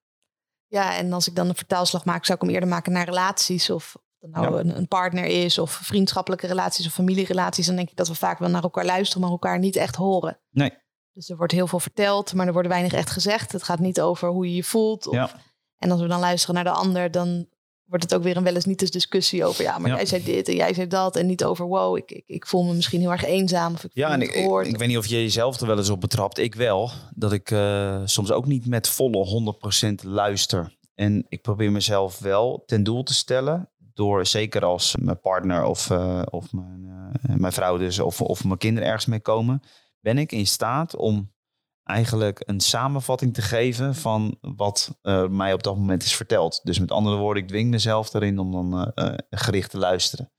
ja, en als ik dan een vertaalslag maak, zou ik hem eerder maken naar relaties. Of dat nou Ja. een, een partner is, of vriendschappelijke relaties of familierelaties. Dan denk ik dat we vaak wel naar elkaar luisteren, maar elkaar niet echt horen. Nee. Dus er wordt heel veel verteld, maar er wordt weinig echt gezegd. Het gaat niet over hoe je je voelt. Of, Ja. En als we dan luisteren naar de ander, dan wordt het ook weer een wel eens niet eens discussie over... ja, maar Ja. jij zei dit en jij zei dat. En niet over, wow, ik, ik, ik voel me misschien heel erg eenzaam. Of ik voel Ja, en niet ik, ik, gehoord. ik weet niet of je jezelf er wel eens op betrapt. Ik wel. Dat ik eh, soms ook niet met volle 100% luister. En ik probeer mezelf wel ten doel te stellen. Door zeker als mijn partner of, eh, of mijn, eh, mijn vrouw dus, of, of mijn kinderen ergens mee komen. Ben ik in staat om eigenlijk een samenvatting te geven van wat eh, mij op dat moment is verteld. Dus met andere woorden, ik dwing mezelf erin om dan eh, eh, gericht te luisteren.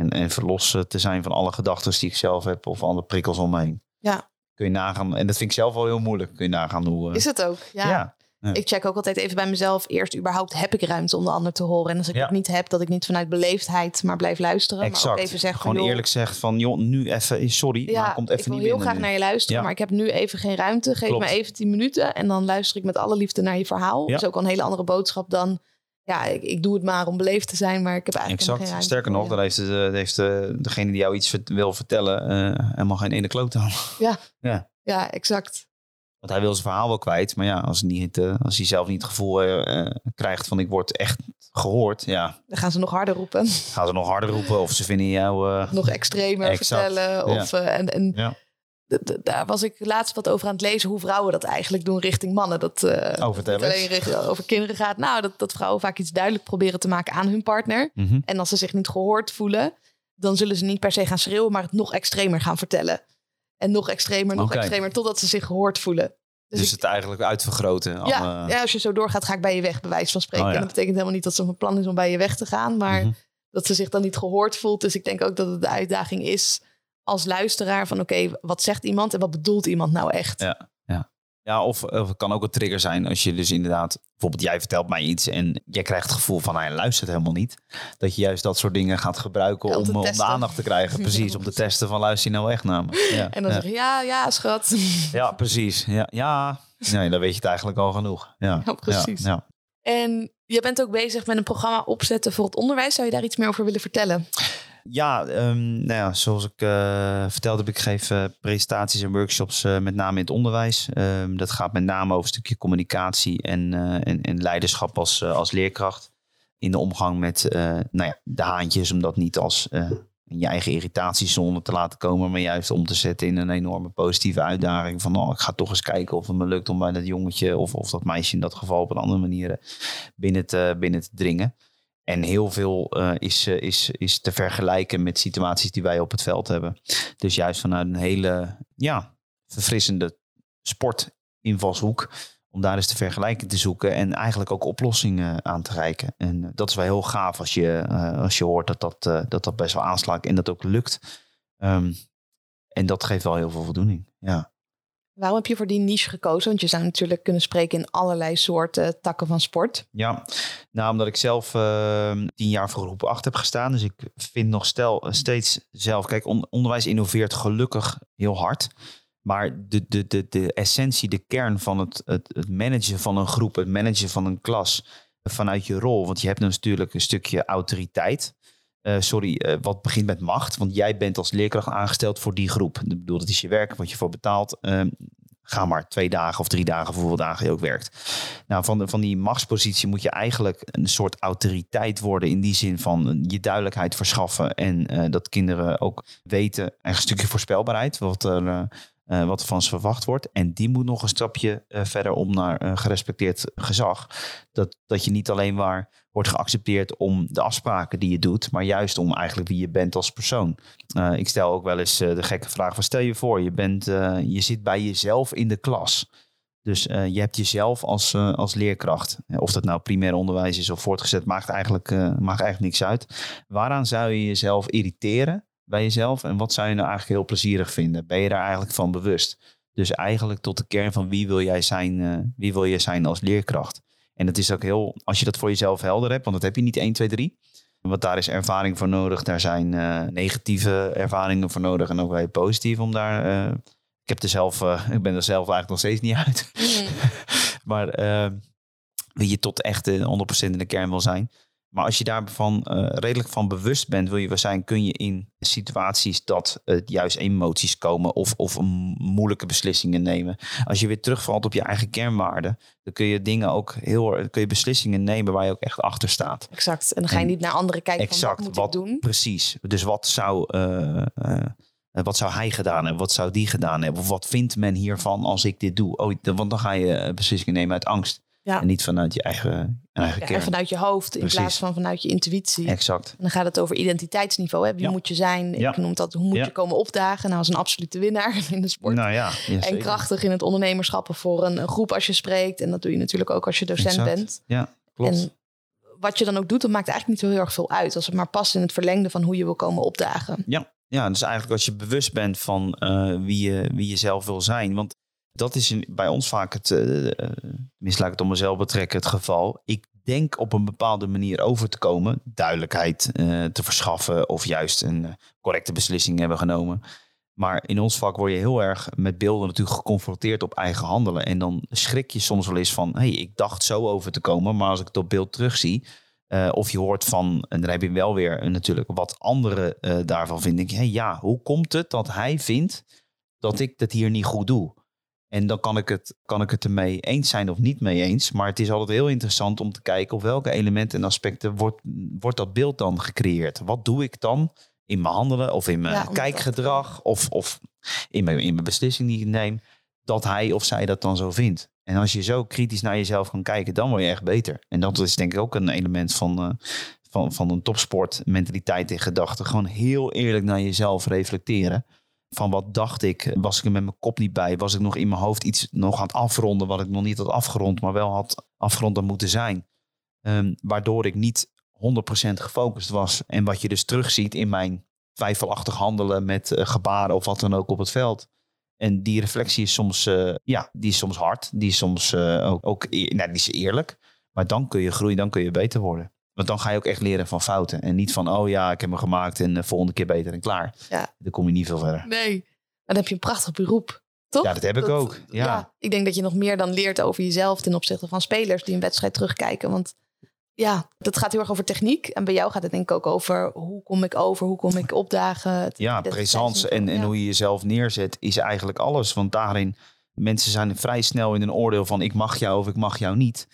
En, en verlos eh, te zijn van alle gedachten die ik zelf heb of alle prikkels om me heen. Ja. Kun je nagaan, en dat vind ik zelf wel heel moeilijk. Kun je nagaan hoe. Is het ook? Ja. ja. Ja. Ik check ook altijd even bij mezelf eerst überhaupt heb ik ruimte om de ander te horen. En als ik Ja. het niet heb, dat ik niet vanuit beleefdheid maar blijf luisteren. Maar exact. ook even zeg Gewoon joh, eerlijk zegt van, joh, nu even, sorry, Ja, maar komt even ik wil niet heel binnen graag nu. naar je luisteren, Ja. maar ik heb nu even geen ruimte. Geef Klopt. me even tien minuten en dan luister ik met alle liefde naar je verhaal. Ja. Dat is ook al een hele andere boodschap dan, ja, ik, ik doe het maar om beleefd te zijn, maar ik heb eigenlijk Exact. geen Sterker nog, dan heeft, de, heeft de, degene die jou iets wil vertellen eh, helemaal geen ene kloot aan. je. Ja, exact. Want hij wil zijn verhaal wel kwijt. Maar ja, als, hij niet, eh, als hij zelf niet het gevoel eh, eh, krijgt van ik word echt gehoord. Ja, Dan gaan ze nog harder roepen, gaan ze nog harder roepen. Of ze vinden jou... nog extremer Exact, vertellen. Of, en, en Ja. daar was ik laatst wat over aan het lezen, hoe vrouwen dat eigenlijk doen richting mannen. Dat, niet alleen over kinderen gaat. Nou, dat, dat vrouwen vaak iets duidelijk proberen te maken aan hun partner. mhm. En als ze zich niet gehoord voelen, dan zullen ze niet per se gaan schreeuwen, maar het nog extremer gaan vertellen. En nog extremer, nog extremer, totdat ze zich gehoord voelen. Dus, Dus, ik- het eigenlijk uitvergroten. ja, alle- ja, als je zo doorgaat, ga ik bij je weg, bij wijze van spreken. Oh, ja. En dat betekent helemaal niet dat ze van plan is om bij je weg te gaan, maar Mhm. dat ze zich dan niet gehoord voelt. Dus ik denk ook dat het de uitdaging is als luisteraar van oké, wat zegt iemand en wat bedoelt iemand nou echt? Ja. Ja, of, of het kan ook een trigger zijn als je dus inderdaad... Bijvoorbeeld jij vertelt mij iets en jij krijgt het gevoel van... hij luistert helemaal niet. Dat je juist dat soort dingen gaat gebruiken Ja, om om, de aandacht te krijgen. Precies, om te testen van luister je nou echt naar me. Ja, En dan ja. zeg je ja, ja, schat. ja precies. Ja, ja. Nee, dan weet je het eigenlijk al genoeg. Ja, Ja, precies. Ja, En je bent ook bezig met een programma opzetten voor het onderwijs. Zou je daar iets meer over willen vertellen? Ja, ehm, nou ja, zoals ik eh, vertelde heb, ik geef eh, presentaties en workshops eh, met name in het onderwijs. Ehm, dat gaat met name over een stukje communicatie en, en, leiderschap als, als leerkracht. In de omgang met nou ja, de haantjes, om dat niet als je eigen irritatiezone te laten komen, maar juist om te zetten in een enorme positieve uitdaging. Van oh, ik ga toch eens kijken of het me lukt om bij dat jongetje of, of dat meisje in dat geval op een andere manier binnen te, binnen te dringen. En heel veel eh, is, eh, is, is te vergelijken met situaties die wij op het veld hebben. Dus juist vanuit een hele ja, verfrissende sportinvalshoek. Om daar eens de vergelijking te zoeken en eigenlijk ook oplossingen aan te reiken. En eh, dat is wel heel gaaf als je, eh, als je hoort dat dat, eh, dat dat best wel aanslaat en dat ook lukt. Ehm, en dat geeft wel heel veel voldoening. Ja. Waarom heb je voor die niche gekozen? Want je zou natuurlijk kunnen spreken in allerlei soorten takken van sport. Ja, nou omdat ik zelf eh, tien voor groep 8 heb gestaan. Dus ik vind nog stel, steeds zelf... Kijk, on- onderwijs innoveert gelukkig heel hard. Maar de, de, de, de essentie, de kern van het, het, het managen van een groep... het managen van een klas vanuit je rol... want je hebt natuurlijk een stukje autoriteit... Eh, sorry, eh, wat begint met macht. Want jij bent als leerkracht aangesteld voor die groep. Ik bedoel, dat is je werk, wat je voor betaalt. Ehm, ga maar twee dagen of drie dagen, hoeveel dagen je ook werkt. Nou, van, de, van die machtspositie moet je eigenlijk een soort autoriteit worden. In die zin van je duidelijkheid verschaffen. En eh, dat kinderen ook weten, en een stukje voorspelbaarheid. Wat er, eh, eh, wat van ze verwacht wordt. En die moet nog een stapje eh, verder om naar een gerespecteerd gezag. Dat, dat je niet alleen maar wordt geaccepteerd om de afspraken die je doet, maar juist om eigenlijk wie je bent als persoon. Eh, ik stel ook wel eens de gekke vraag van stel je voor, je, bent, je zit bij jezelf in de klas. Dus je hebt jezelf als, als leerkracht. Of dat nou primair onderwijs is of voortgezet, maakt eigenlijk, maakt eigenlijk niks uit. Waaraan zou je jezelf irriteren bij jezelf? En wat zou je nou eigenlijk heel plezierig vinden? Ben je daar eigenlijk van bewust? Dus eigenlijk tot de kern van wie wil jij zijn, uh, wie wil je zijn als leerkracht? En het is ook heel, als je dat voor jezelf helder hebt, want dat heb je niet 1, 2, 3. Want daar is ervaring voor nodig. Daar zijn uh, negatieve ervaringen voor nodig en ook wel positief om daar. Uh, ik heb er zelf, ik ben er zelf eigenlijk nog steeds niet uit. Maar wie je tot echt 100% in de kern wil zijn. Maar als je daarvan uh, redelijk van bewust bent, wil je wel zijn, kun je in situaties dat uh, juist emoties komen of, of moeilijke beslissingen nemen. Als je weer terugvalt op je eigen kernwaarden, dan kun je dingen ook heel kun je beslissingen nemen waar je ook echt achter staat. Exact. En dan ga je niet naar anderen kijken exact, van wat moet ik doen. Precies. Dus wat zou, uh, wat zou hij gedaan hebben? Wat zou die gedaan hebben? Of wat vindt men hiervan als ik dit doe? Oh, want dan ga je beslissingen nemen uit angst. Ja. En niet vanuit je eigen, eigen ja, En vanuit je hoofd in plaats van vanuit je intuïtie. Exact. En dan gaat het over identiteitsniveau. Hè? Wie moet je zijn? Ik noem dat, hoe moet je komen opdagen? Nou, als een absolute winnaar in de sport. Nou ja, en krachtig in het ondernemerschap voor een, groep als je spreekt. En dat doe je natuurlijk ook als je docent bent. Ja, klopt. En wat je dan ook doet, dat maakt eigenlijk niet zo heel erg veel uit. Als het maar past in het verlengde van hoe je wil komen opdagen. Ja, ja dus eigenlijk als je bewust bent van uh, wie, je, wie je zelf wil zijn. Want dat is bij ons vaak het, uh, laat ik het om mezelf betrekken, het geval. Ik denk op een bepaalde manier over te komen, duidelijkheid uh, te verschaffen of juist een correcte beslissing hebben genomen. Maar in ons vak word je heel erg met beelden natuurlijk geconfronteerd op eigen handelen. En dan schrik je soms wel eens van, hey, ik dacht zo over te komen, maar als ik op beeld terugzie, uh, of je hoort van, en dan heb je wel weer natuurlijk wat anderen daarvan vinden. Denk hey, ja, hoe komt het dat hij vindt dat ik het hier niet goed doe? En dan kan ik, het, kan ik het ermee eens zijn of niet mee eens. Maar het is altijd heel interessant om te kijken op welke elementen en aspecten wordt, wordt dat beeld dan gecreëerd. Wat doe ik dan in mijn handelen of in mijn kijkgedrag of, of in, mijn, in mijn beslissing die ik neem, dat hij of zij dat dan zo vindt. En als je zo kritisch naar jezelf kan kijken, dan word je echt beter. En dat is denk ik ook een element van, uh, van, van een topsportmentaliteit en gedachte. Gewoon heel eerlijk naar jezelf reflecteren van wat dacht ik? Was ik er met mijn kop niet bij? Was ik nog in mijn hoofd iets nog aan het afronden wat ik nog niet had afgerond, maar wel had afgerond moeten zijn? Um, waardoor ik niet 100% gefocust was. En wat je dus terugziet in mijn twijfelachtig handelen met uh, gebaren of wat dan ook op het veld. En die reflectie is soms, uh, ja, die is soms hard. Die is soms uh, ook, ook nou, die is eerlijk. Maar dan kun je groeien, dan kun je beter worden. Want dan ga je ook echt leren van fouten. En niet van, oh ja, ik heb hem gemaakt en de volgende keer beter en klaar. Ja. Dan kom je niet veel verder. Nee, maar dan heb je een prachtig beroep. Toch? Ja, dat heb ik ook. Ja. Ik denk dat je nog meer dan leert over jezelf ten opzichte van spelers die een wedstrijd terugkijken. Want ja, dat gaat heel erg over techniek. En bij jou gaat het denk ik ook over hoe kom ik over, hoe kom ik opdagen. Ja, presence en, en hoe je jezelf neerzet is eigenlijk alles. Want daarin, mensen zijn vrij snel in een oordeel van ik mag jou of ik mag jou niet.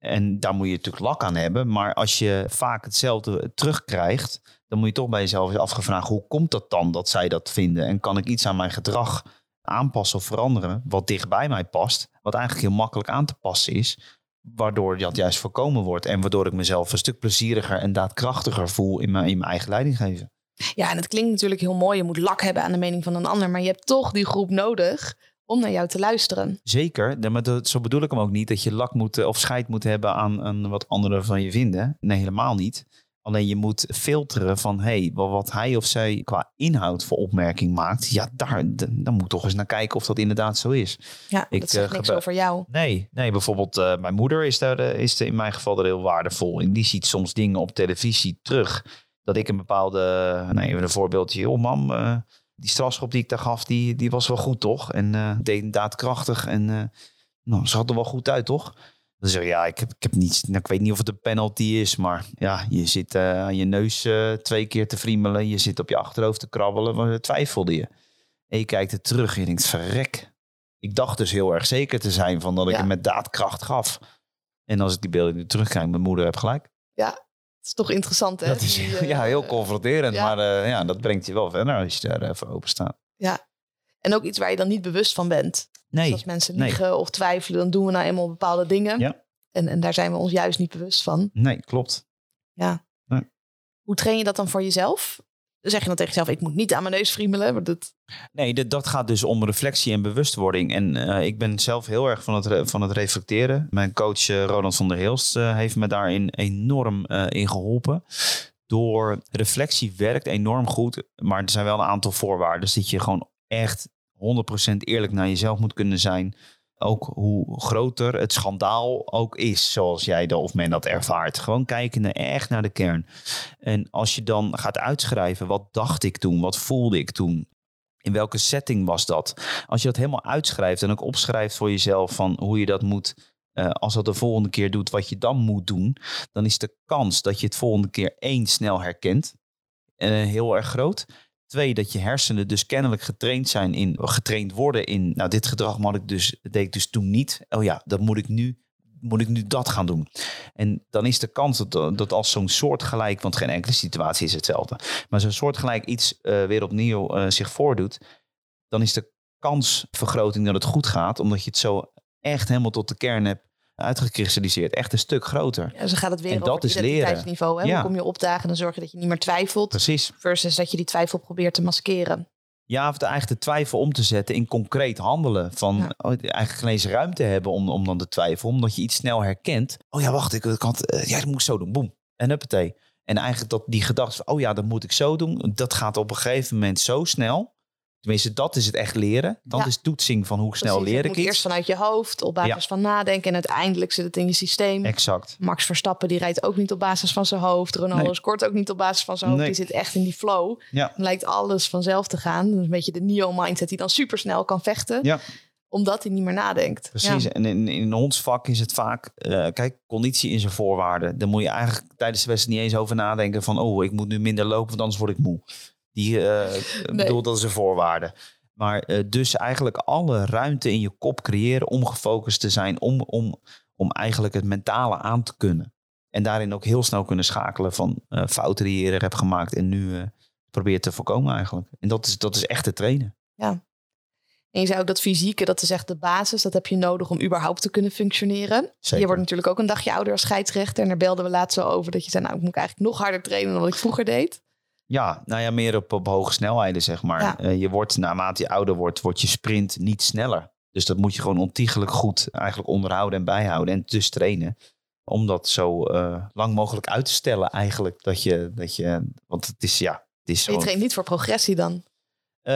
En daar moet je natuurlijk lak aan hebben. Maar als je vaak hetzelfde terugkrijgt, dan moet je toch bij jezelf eens afgevraagd: hoe komt dat dan dat zij dat vinden? En kan ik iets aan mijn gedrag aanpassen of veranderen wat dicht bij mij past, wat eigenlijk heel makkelijk aan te passen is, waardoor dat juist voorkomen wordt en waardoor ik mezelf een stuk plezieriger en daadkrachtiger voel in mijn, in mijn eigen leiding geven. Ja, en het klinkt natuurlijk heel mooi. Je moet lak hebben aan de mening van een ander, maar je hebt toch die groep nodig om naar jou te luisteren. Zeker, maar dat, zo bedoel ik hem ook niet dat je lak moet of scheid moet hebben aan, aan wat anderen van je vinden. Nee, helemaal niet. Alleen je moet filteren van hey, wat hij of zij qua inhoud voor opmerking maakt. Ja, daar, dan moet toch eens naar kijken of dat inderdaad zo is. Ja, ik, dat zegt uh, niks over jou. Nee, nee bijvoorbeeld uh, mijn moeder is, daar, uh, is in mijn geval er heel waardevol in. Die ziet soms dingen op televisie terug. Dat ik een bepaalde, nee, even een voorbeeldje. Oh mam, die strafschop die ik daar gaf, die, die was wel goed, toch? En uh, deed daadkrachtig. En uh, nou, er wel goed uit, toch? Dan zeg je, ja, ik heb, ik heb niet, nou, ik weet niet of het een penalty is, maar ja, je zit uh, aan je neus twee keer te friemelen. Je zit op je achterhoofd te krabbelen, maar twijfelde je. En je kijkt er terug en je denkt, verrek. Ik dacht dus heel erg zeker te zijn van dat ik ja. hem met daadkracht gaf. En als ik die beelden nu terugkijk, mijn moeder heb gelijk. Ja, het is toch interessant, hè? Dat is ja, heel confronterend, maar uh, ja, dat brengt je wel verder als je daar even open staat. Ja. En ook iets waar je dan niet bewust van bent. Nee, Dus als mensen nee. liegen of twijfelen, dan doen we nou eenmaal bepaalde dingen. Ja. En, en daar zijn we ons juist niet bewust van. nee, klopt. Hoe train je dat dan voor jezelf? Zeg je dan tegen jezelf, ik moet niet aan mijn neus friemelen. Dat, Nee, dat, gaat dus om reflectie en bewustwording. En eh, ik ben zelf heel erg van het, van het reflecteren. Mijn coach eh, Roland van der Hilst eh, heeft me daarin enorm in geholpen. Door reflectie werkt enorm goed, maar er zijn wel een aantal voorwaarden. Dus dat je gewoon echt 100% eerlijk naar jezelf moet kunnen zijn. Ook hoe groter het schandaal ook is, zoals jij dat of men dat ervaart. Gewoon kijken naar, echt naar de kern. En als je dan gaat uitschrijven, wat dacht ik toen? Wat voelde ik toen? In welke setting was dat? Als je dat helemaal uitschrijft en ook opschrijft voor jezelf van hoe je dat moet, eh, als dat de volgende keer doet, wat je dan moet doen, dan is de kans dat je het volgende keer één snel herkent, eh, heel erg groot. Twee, dat je hersenen dus kennelijk getraind zijn in, getraind worden in, nou dit gedrag moet ik dus, deed ik dus toen niet. Oh ja, dat moet ik nu, moet ik nu dat gaan doen. En dan is de kans dat, dat als zo'n soortgelijk, want geen enkele situatie is hetzelfde, maar zo'n soortgelijk iets eh, weer opnieuw eh, zich voordoet, dan is de kansvergroting dat het goed gaat, omdat je het zo echt helemaal tot de kern hebt uitgekristalliseerd, echt een stuk groter. ja, zo gaat het weer En dat is leren. Hè? Ja. Hoe kom je opdagen en dan zorg je dat je niet meer twijfelt. Precies. Versus dat je die twijfel probeert te maskeren. Ja, of de eigenlijk de twijfel om te zetten in concreet handelen. Van Ja. oh, eigenlijk geen eens ruimte hebben om, om dan de twijfel. Omdat je iets snel herkent. Oh ja, wacht, ik, ik had, eh, ja, dat moet ik zo doen. Boom. En huppatee. En eigenlijk dat die gedachte van, oh ja, dat moet ik zo doen. Dat gaat op een gegeven moment zo snel. Tenminste, dat is het echt leren. Dat Ja. is toetsing van hoe snel Precies, leer ik moet eerst iets. vanuit je hoofd, op basis Ja. van nadenken. En uiteindelijk zit het in je systeem. Exact. Max Verstappen die rijdt ook niet op basis van zijn hoofd. Ronaldo Nee. scoort ook niet op basis van zijn hoofd. Nee. Die zit echt in die flow. Ja. Dan lijkt alles vanzelf te gaan. Dat is een beetje de Neo-mindset die dan supersnel kan vechten. Ja. Omdat hij niet meer nadenkt. Precies. Ja. En in, in ons vak is het vaak, eh, kijk, conditie in zijn voorwaarden. Daar moet je eigenlijk tijdens de wedstrijd niet eens over nadenken van, oh, ik moet nu minder lopen, want anders word ik moe. Die, eh ik bedoel, dat is een voorwaarde. Maar eh, dus eigenlijk alle ruimte in je kop creëren om gefocust te zijn, om, om, om eigenlijk het mentale aan te kunnen. En daarin ook heel snel kunnen schakelen van eh, fouten die je eerder hebt gemaakt en nu eh probeer te voorkomen eigenlijk. En dat is, dat is echt te trainen. En je zei ook dat fysieke, dat is echt de basis. Dat heb je nodig om überhaupt te kunnen functioneren. Zeker. Je wordt natuurlijk ook een dagje ouder als scheidsrechter. En daar belden we laatst zo over. Dat je zei, nou, ik moet eigenlijk nog harder trainen dan wat ik vroeger deed. Ja, nou ja, meer op, op hoge snelheden, zeg maar. Ja. Eh, je wordt, naarmate je ouder wordt, wordt je sprint niet sneller. Dus dat moet je gewoon ontiegelijk goed eigenlijk onderhouden en bijhouden. En dus trainen. Om dat zo eh, lang mogelijk uit te stellen eigenlijk. Dat je, dat je want het is, ja, het is zo. je traint niet voor progressie dan. Eh,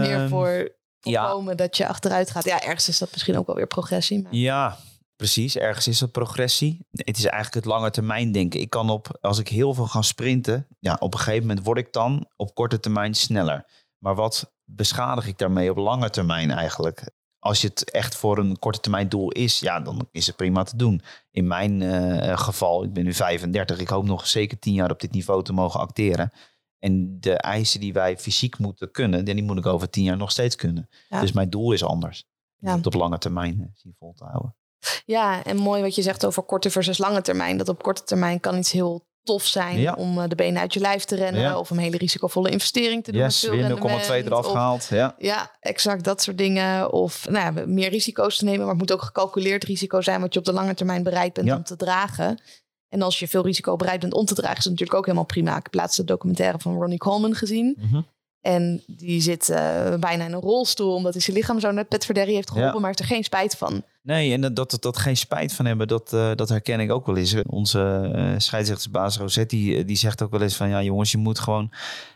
Meer voor ja. voorkomen dat je achteruit gaat. Ja, ergens is dat misschien ook wel weer progressie. Maar... Ja, precies. Ergens is dat progressie. Het is eigenlijk het lange termijn denken. Ik kan op, als ik heel veel ga sprinten, ja, op een gegeven moment word ik dan op korte termijn sneller. Maar wat beschadig ik daarmee op lange termijn eigenlijk? Als je het echt voor een korte termijn doel is, ja, dan is het prima te doen. In mijn eh, geval, ik ben nu 35, ik hoop nog zeker 10 jaar op dit niveau te mogen acteren. En de eisen die wij fysiek moeten kunnen, die moet ik over 10 jaar nog steeds kunnen. Ja. Dus mijn doel is anders. Ja. Om het op lange termijn eh, zien vol te houden. Ja, en mooi wat je zegt over korte versus lange termijn. Dat op korte termijn kan iets heel tof zijn Ja. om eh, de benen uit je lijf te rennen. Ja. Of een hele risicovolle investering te doen. Yes, weer 0,2 rendement, eraf gehaald. Ja. Ja, exact dat soort dingen. Of nou ja, meer risico's te nemen. Maar het moet ook gecalculeerd risico zijn wat je op de lange termijn bereid bent om te dragen. En als je veel risico bereid bent om te dragen, is het natuurlijk ook helemaal prima. Ik heb laatst de documentaire van Ronnie Coleman gezien. En die zit eh, bijna in een rolstoel, omdat hij zijn lichaam zo naar Pet Verderri heeft geholpen, maar heeft er geen spijt van. Nee, en dat, dat, dat geen spijt van hebben, dat, eh, dat herken ik ook wel eens. Onze eh scheidsrechtersbaas Rosetti, eh, die zegt ook wel eens van... ja jongens, je moet gewoon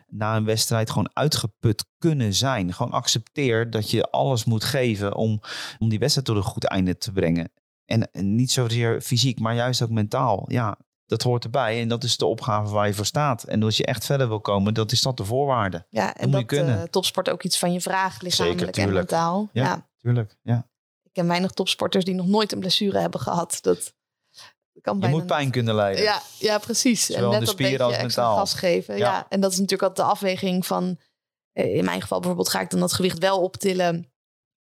na een wedstrijd gewoon uitgeput kunnen zijn. Gewoon accepteer dat je alles moet geven om, om die wedstrijd tot een goed einde te brengen. En, en niet zozeer fysiek, maar juist ook mentaal. Ja, dat hoort erbij en dat is de opgave waar je voor staat. En als je echt verder wil komen, dat is dat de voorwaarde. Ja, en moet je dat kunnen. topsport ook iets van je vraagt, lichamelijk en mentaal. Ja. Ja. Tuurlijk, ja. Ik ken weinig topsporters die nog nooit een blessure hebben gehad. Dat kan Je bijna moet pijn kunnen leiden. Ja, ja precies. Zowel en net de spieren als mentaal. gas geven. Ja. Ja. en dat is natuurlijk altijd de afweging van... eh, In mijn geval bijvoorbeeld ga ik dan dat gewicht wel optillen.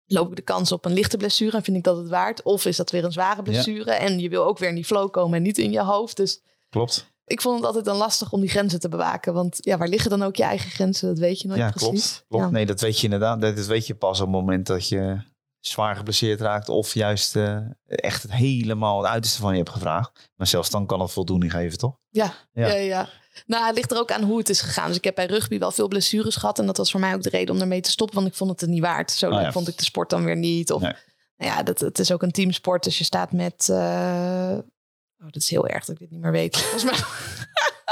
Loop ik de kans op een lichte blessure en vind ik dat het waard? Of is dat weer een zware blessure? En je wil ook weer in die flow komen en niet in je hoofd. Dus Klopt. Ik vond het altijd dan lastig om die grenzen te bewaken. Want ja, waar liggen dan ook je eigen grenzen? Dat weet je nooit ja, precies. klopt. klopt. Ja. Nee, dat weet je inderdaad. Dat weet je pas op het moment dat je zwaar geblesseerd raakt. Of juist eh, echt het helemaal het uiterste van je hebt gevraagd. Maar zelfs dan kan het voldoening geven, toch? Ja, Ja. ja. ja, Nou, het ligt er ook aan hoe het is gegaan. Dus ik heb bij rugby wel veel blessures gehad. En dat was voor mij ook de reden om ermee te stoppen. Want ik vond het er niet waard. Zo Oh, leuk ja. vond ik de sport dan weer niet. Of Nee. nou ja, dat, het is ook een teamsport. Dus je staat met... eh, Oh, dat is heel erg dat ik dit niet meer weet. Volgens mij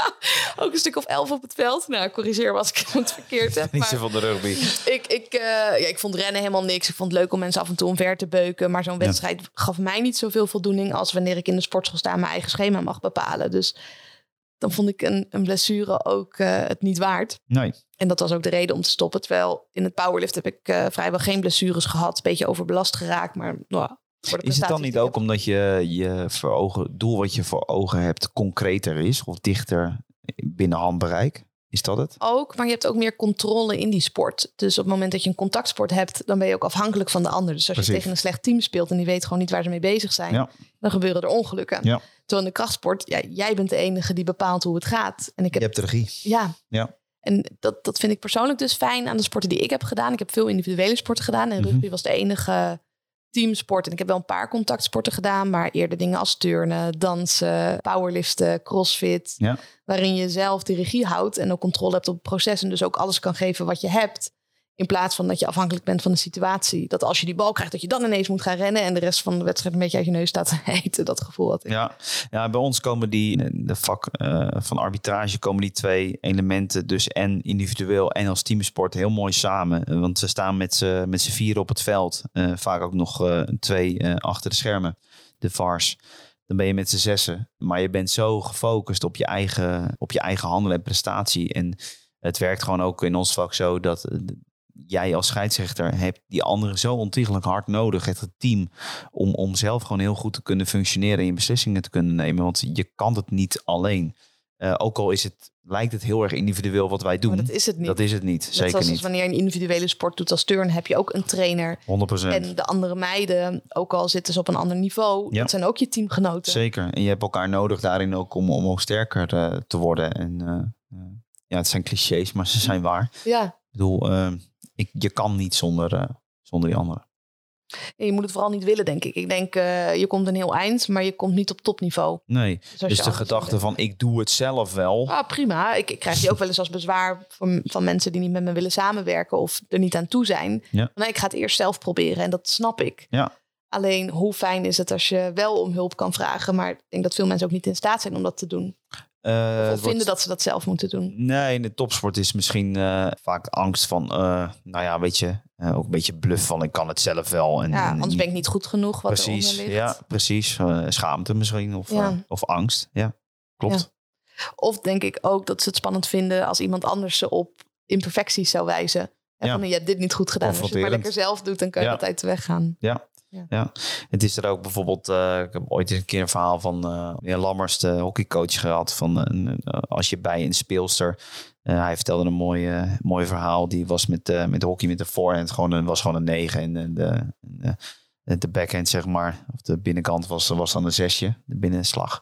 ook een stuk of elf op het veld. Nou, corrigeer als ik het verkeerd heb. Niet zo van de rugby. ik, ik, eh, ja, ik vond rennen helemaal niks. Ik vond het leuk om mensen af en toe omver te beuken. Maar zo'n wedstrijd gaf mij niet zoveel voldoening... als wanneer ik in de sportschool sta en mijn eigen schema mag bepalen. Dus dan vond ik een, een blessure ook eh, het niet waard. Nee. En dat was ook de reden om te stoppen. Terwijl in het powerlift heb ik eh, vrijwel geen blessures gehad. Een beetje overbelast geraakt. Maar nou, Is het dan niet ook omdat je je voor ogen, doel wat je voor ogen hebt concreter is? Of dichter binnen handbereik? Is dat het? Ook, maar je hebt ook meer controle in die sport. Dus op het moment dat je een contactsport hebt, dan ben je ook afhankelijk van de ander. Dus als je tegen een slecht team speelt en die weet gewoon niet waar ze mee bezig zijn, Ja. dan gebeuren er ongelukken. Ja. Terwijl in de krachtsport, ja, jij bent de enige die bepaalt hoe het gaat. En ik Je heb, hebt de regie. ja. Ja. En dat, dat vind ik persoonlijk dus fijn aan de sporten die ik heb gedaan. Ik heb veel individuele sporten gedaan en Mhm. rugby was de enige teamsport. En ik heb wel een paar contactsporten gedaan, maar eerder dingen als turnen, dansen, powerliften, crossfit. Ja. Waarin je zelf de regie houdt en ook controle hebt op het proces. En dus ook alles kan geven wat je hebt. In plaats van dat je afhankelijk bent van de situatie. Dat als je die bal krijgt, dat je dan ineens moet gaan rennen. En de rest van de wedstrijd een beetje uit je neus staat te eten. Dat gevoel had ik. Ja. ja, bij ons komen die, de vak eh, van arbitrage komen die twee elementen, dus en individueel en als teamsport, heel mooi samen. Eh, Want we staan met z'n vieren op het veld. Eh, vaak ook nog twee achter de schermen, de VARs. Dan ben je met z'n zessen. Maar je bent zo gefocust op je eigen, op je eigen handelen en prestatie. En het werkt gewoon ook in ons vak zo dat jij als scheidsrechter hebt die anderen zo ontiegelijk hard nodig, het team, om, om zelf gewoon heel goed te kunnen functioneren en je beslissingen te kunnen nemen. Want je kan het niet alleen. Eh, ook al is het, lijkt het heel erg individueel wat wij doen. Maar dat is het niet. Dat is het niet, Net zeker zoals niet. wanneer je een individuele sport doet als turn, heb je ook een trainer. 100%. En de andere meiden, ook al zitten ze op een ander niveau, Ja. dat zijn ook je teamgenoten. Zeker. En je hebt elkaar nodig daarin ook om, om ook sterker eh, te worden. En eh, ja, het zijn clichés, maar ze zijn waar. Ja. Ik bedoel, eh, ik, je kan niet zonder, eh, zonder die anderen. En je moet het vooral niet willen, denk ik. Ik denk, eh, je komt een heel eind, maar je komt niet op topniveau. Nee, Dus, dus de gedachte van ik doe het zelf wel. Ah, prima. Ik, ik krijg die ook wel eens als bezwaar van, van mensen die niet met me willen samenwerken of er niet aan toe zijn. Ja. Nee, ik ga het eerst zelf proberen en dat snap ik. Ja. Alleen hoe fijn is het als je wel om hulp kan vragen, maar ik denk dat veel mensen ook niet in staat zijn om dat te doen. Eh, Of het vinden dat ze dat zelf moeten doen. Nee, in de topsport is misschien eh, vaak angst van, eh, nou ja, weet je, eh, ook een beetje bluff van ik kan het zelf wel. En, Ja, anders ben ik niet goed genoeg wat precies, ligt. ja, precies. Eh, schaamte misschien of, Ja. eh, of angst. Ja, klopt. Of denk ik ook dat ze het spannend vinden als iemand anders ze op imperfecties zou wijzen. En Ja. van, je hebt dit niet goed gedaan. Als je het maar lekker zelf doet, dan kan je Ja. dat uit de weg gaan. Ja. Ja. Ja. het is er ook bijvoorbeeld, eh, ik heb ooit eens een keer een verhaal van eh meneer Lammers, de hockeycoach, gehad. Van eh, als je bij een speelster, hij vertelde een mooi, mooi verhaal. Die was met, met hockey met de voorhand gewoon een, was gewoon een negen. En de, de, de backhand, zeg maar, of de binnenkant was, was dan een zesje, de binnenslag.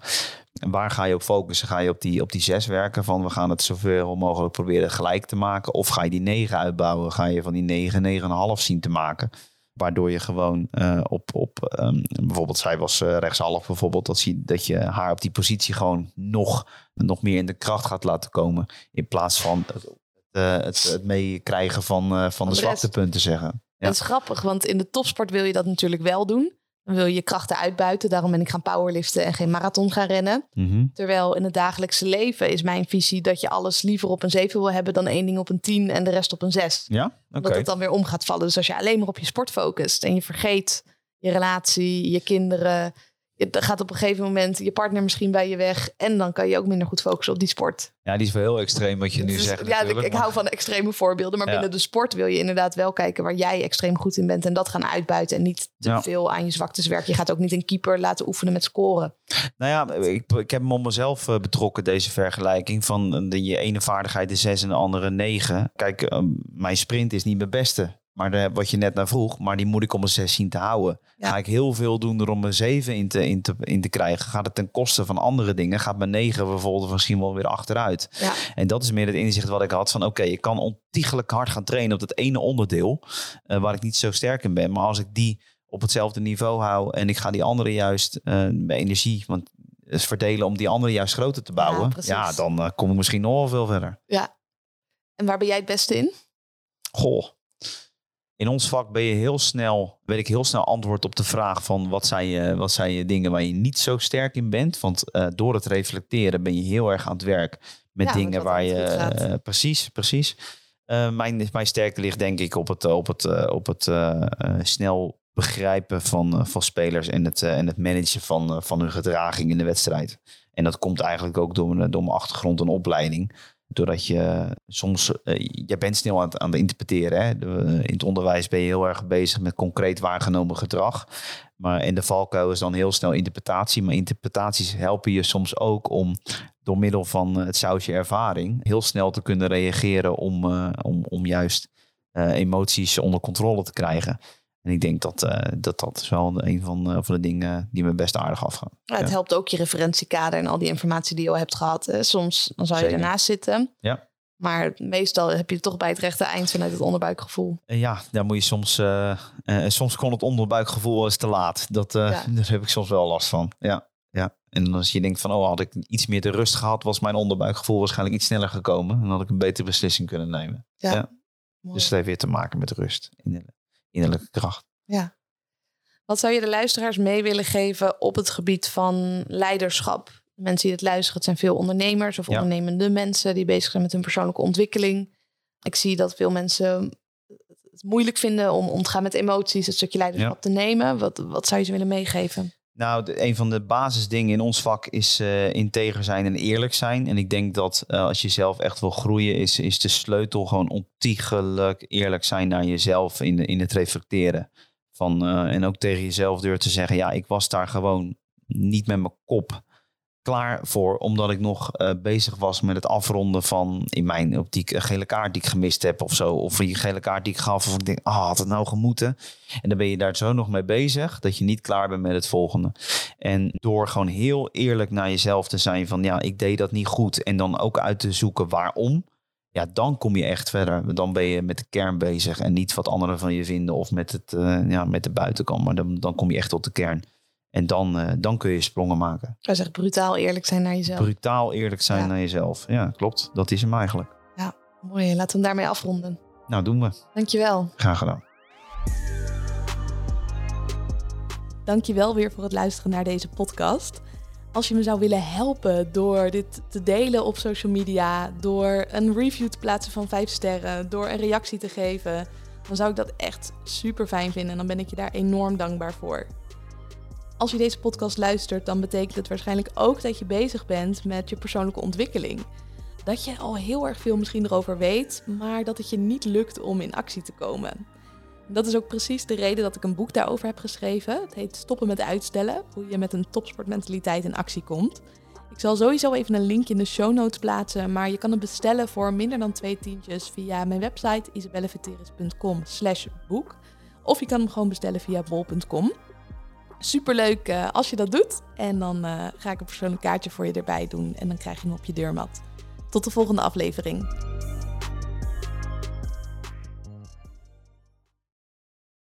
En waar ga je op focussen? Ga je op die, op die zes werken van we gaan het zoveel mogelijk proberen gelijk te maken? Of ga je die negen uitbouwen? Ga je van die negen, negen en een half zien te maken? Waardoor je gewoon eh, op, op ehm, bijvoorbeeld zij was eh, rechtshalf bijvoorbeeld, dat, zie, dat je haar op die positie gewoon nog, nog meer in de kracht gaat laten komen. In plaats van het, eh, het, het meekrijgen van, eh, van de de zwakte punten zeggen. Ja. Dat is grappig, want in de topsport wil je dat natuurlijk wel doen. Dan wil je je krachten uitbuiten. Daarom ben ik gaan powerliften en geen marathon gaan rennen. Mhm. Terwijl in het dagelijkse leven is mijn visie dat je alles liever op een 7 wil hebben dan één ding op een 10 en de rest op een 6. Ja. Omdat het dan weer om gaat vallen. Dus als je alleen maar op je sport focust en je vergeet je relatie, je kinderen. Je- gaat op een gegeven moment je partner misschien bij je weg. En dan kan je ook minder goed focussen op die sport. Ja, die is wel heel extreem wat je nu Dus zegt. ja, ik, ik hou van extreme voorbeelden. Maar Ja. binnen de sport wil je inderdaad wel kijken waar jij extreem goed in bent. En dat gaan uitbuiten. En niet te Ja. veel aan je zwaktes werken. Je gaat ook niet een keeper laten oefenen met scoren. Nou ja, ik, ik heb hem op mezelf eh, betrokken, deze vergelijking. Van de, je ene vaardigheid is zes en de andere negen. Kijk, eh, mijn sprint is niet mijn beste. Maar de, wat je net naar vroeg, maar die moet ik om een 6 zien te houden. Ja. Ga ik heel veel doen er om een 7 in te, in, te, in te krijgen? Gaat het ten koste van andere dingen? Gaat mijn 9 bijvoorbeeld misschien wel weer achteruit? Ja. En dat is meer het inzicht wat ik had van... oké, ik kan ontiegelijk hard gaan trainen op dat ene onderdeel... eh, waar ik niet zo sterk in ben. Maar als ik die op hetzelfde niveau hou... en ik ga die andere juist eh mijn energie... want verdelen om die andere juist groter te bouwen... ja, dan eh, kom ik misschien nog wel veel verder. ja. En waar ben jij het beste in? Goh. In ons vak ben je heel snel, weet ik heel snel antwoord op de vraag van wat zijn je, wat zijn je dingen waar je niet zo sterk in bent. Want eh, door het reflecteren ben je heel erg aan het werk met Ja, dingen waar je. eh, precies, precies. Eh, mijn, mijn sterkte ligt denk ik op het, op het, op het snel begrijpen van, van spelers en het, en het managen van, van hun gedraging in de wedstrijd. En dat komt eigenlijk ook door door mijn achtergrond en opleiding. Doordat je soms, eh, je bent snel aan het, aan het interpreteren. Hè? De- in het onderwijs ben je heel erg bezig met concreet waargenomen gedrag. Maar in de valkuil is dan heel snel interpretatie. Maar interpretaties helpen je soms ook om door middel van het sausje ervaring heel snel te kunnen reageren om, eh, om, om juist eh, emoties onder controle te krijgen. En ik denk dat eh, dat, dat is wel een van, eh, van de dingen die me best aardig afgaan. Ja, het Ja. helpt ook je referentiekader en al die informatie die je al hebt gehad. hè. Soms dan zou je Zeker. ernaast zitten. Ja. Maar meestal heb je het toch bij het rechte eind vanuit het onderbuikgevoel. En ja, daar moet je soms. eh, eh, soms kon het onderbuikgevoel eens te laat. Dat, eh, Ja. Daar heb ik soms wel last van. Ja, ja. En als je denkt van, oh, had ik iets meer de rust gehad, was mijn onderbuikgevoel waarschijnlijk iets sneller gekomen. En had ik een betere beslissing kunnen nemen. Ja. Dus het heeft weer te maken met rust, innerlijke, kracht. Ja. Wat zou je de luisteraars mee willen geven op het gebied van leiderschap? Mensen die het luisteren, het zijn veel ondernemers of Ja. ondernemende mensen die bezig zijn met hun persoonlijke ontwikkeling. Ik zie dat veel mensen het moeilijk vinden om om te gaan met emoties, het stukje leiderschap Ja. te nemen. Wat, wat zou je ze willen meegeven? Nou, een van de basisdingen in ons vak is eh, integer zijn en eerlijk zijn. En ik denk dat eh, als je zelf echt wil groeien, is, is de sleutel gewoon ontiegelijk eerlijk zijn naar jezelf in, in het reflecteren. Van, eh, en ook tegen jezelf durven te zeggen, ja, ik was daar gewoon niet met mijn kop klaar voor, omdat ik nog eh, bezig was met het afronden van, in mijn optiek, een gele kaart die ik gemist heb of zo. Of die gele kaart die ik gaf, of ik denk, ah, had het nou gemoeten? En dan ben je daar zo nog mee bezig, dat je niet klaar bent met het volgende. En door gewoon heel eerlijk naar jezelf te zijn van, ja, ik deed dat niet goed. En dan ook uit te zoeken waarom. Ja, dan kom je echt verder. Dan ben je met de kern bezig en niet wat anderen van je vinden of met, het, eh, ja, met de buitenkant. Maar dan, dan kom je echt tot de kern. En dan, eh, dan kun je sprongen maken. Hij zegt brutaal eerlijk zijn naar jezelf. Brutaal eerlijk zijn Ja. naar jezelf. Ja, klopt. Dat is hem eigenlijk. Mooi, laten we hem daarmee afronden. Nou, doen we. Dankjewel. Graag gedaan. Dankjewel weer voor het luisteren naar deze podcast. Als je me zou willen helpen door dit te delen op social media, door een review te plaatsen van 5 sterren, door een reactie te geven, dan zou ik dat echt super fijn vinden en dan ben ik je daar enorm dankbaar voor. Als je deze podcast luistert, dan betekent het waarschijnlijk ook dat je bezig bent met je persoonlijke ontwikkeling. Dat je al heel erg veel misschien erover weet, maar dat het je niet lukt om in actie te komen. Dat is ook precies de reden dat ik een boek daarover heb geschreven. Het heet Stoppen met uitstellen, hoe je met een topsportmentaliteit in actie komt. Ik zal sowieso even een link in de show notes plaatsen, maar je kan het bestellen voor minder dan twee tientjes via mijn website isabelleveteris.com slash boek. Of je kan hem gewoon bestellen via bol.com. Superleuk eh, als je dat doet. En dan eh, ga ik een persoonlijk kaartje voor je erbij doen en dan krijg je hem op je deurmat. Tot de volgende aflevering.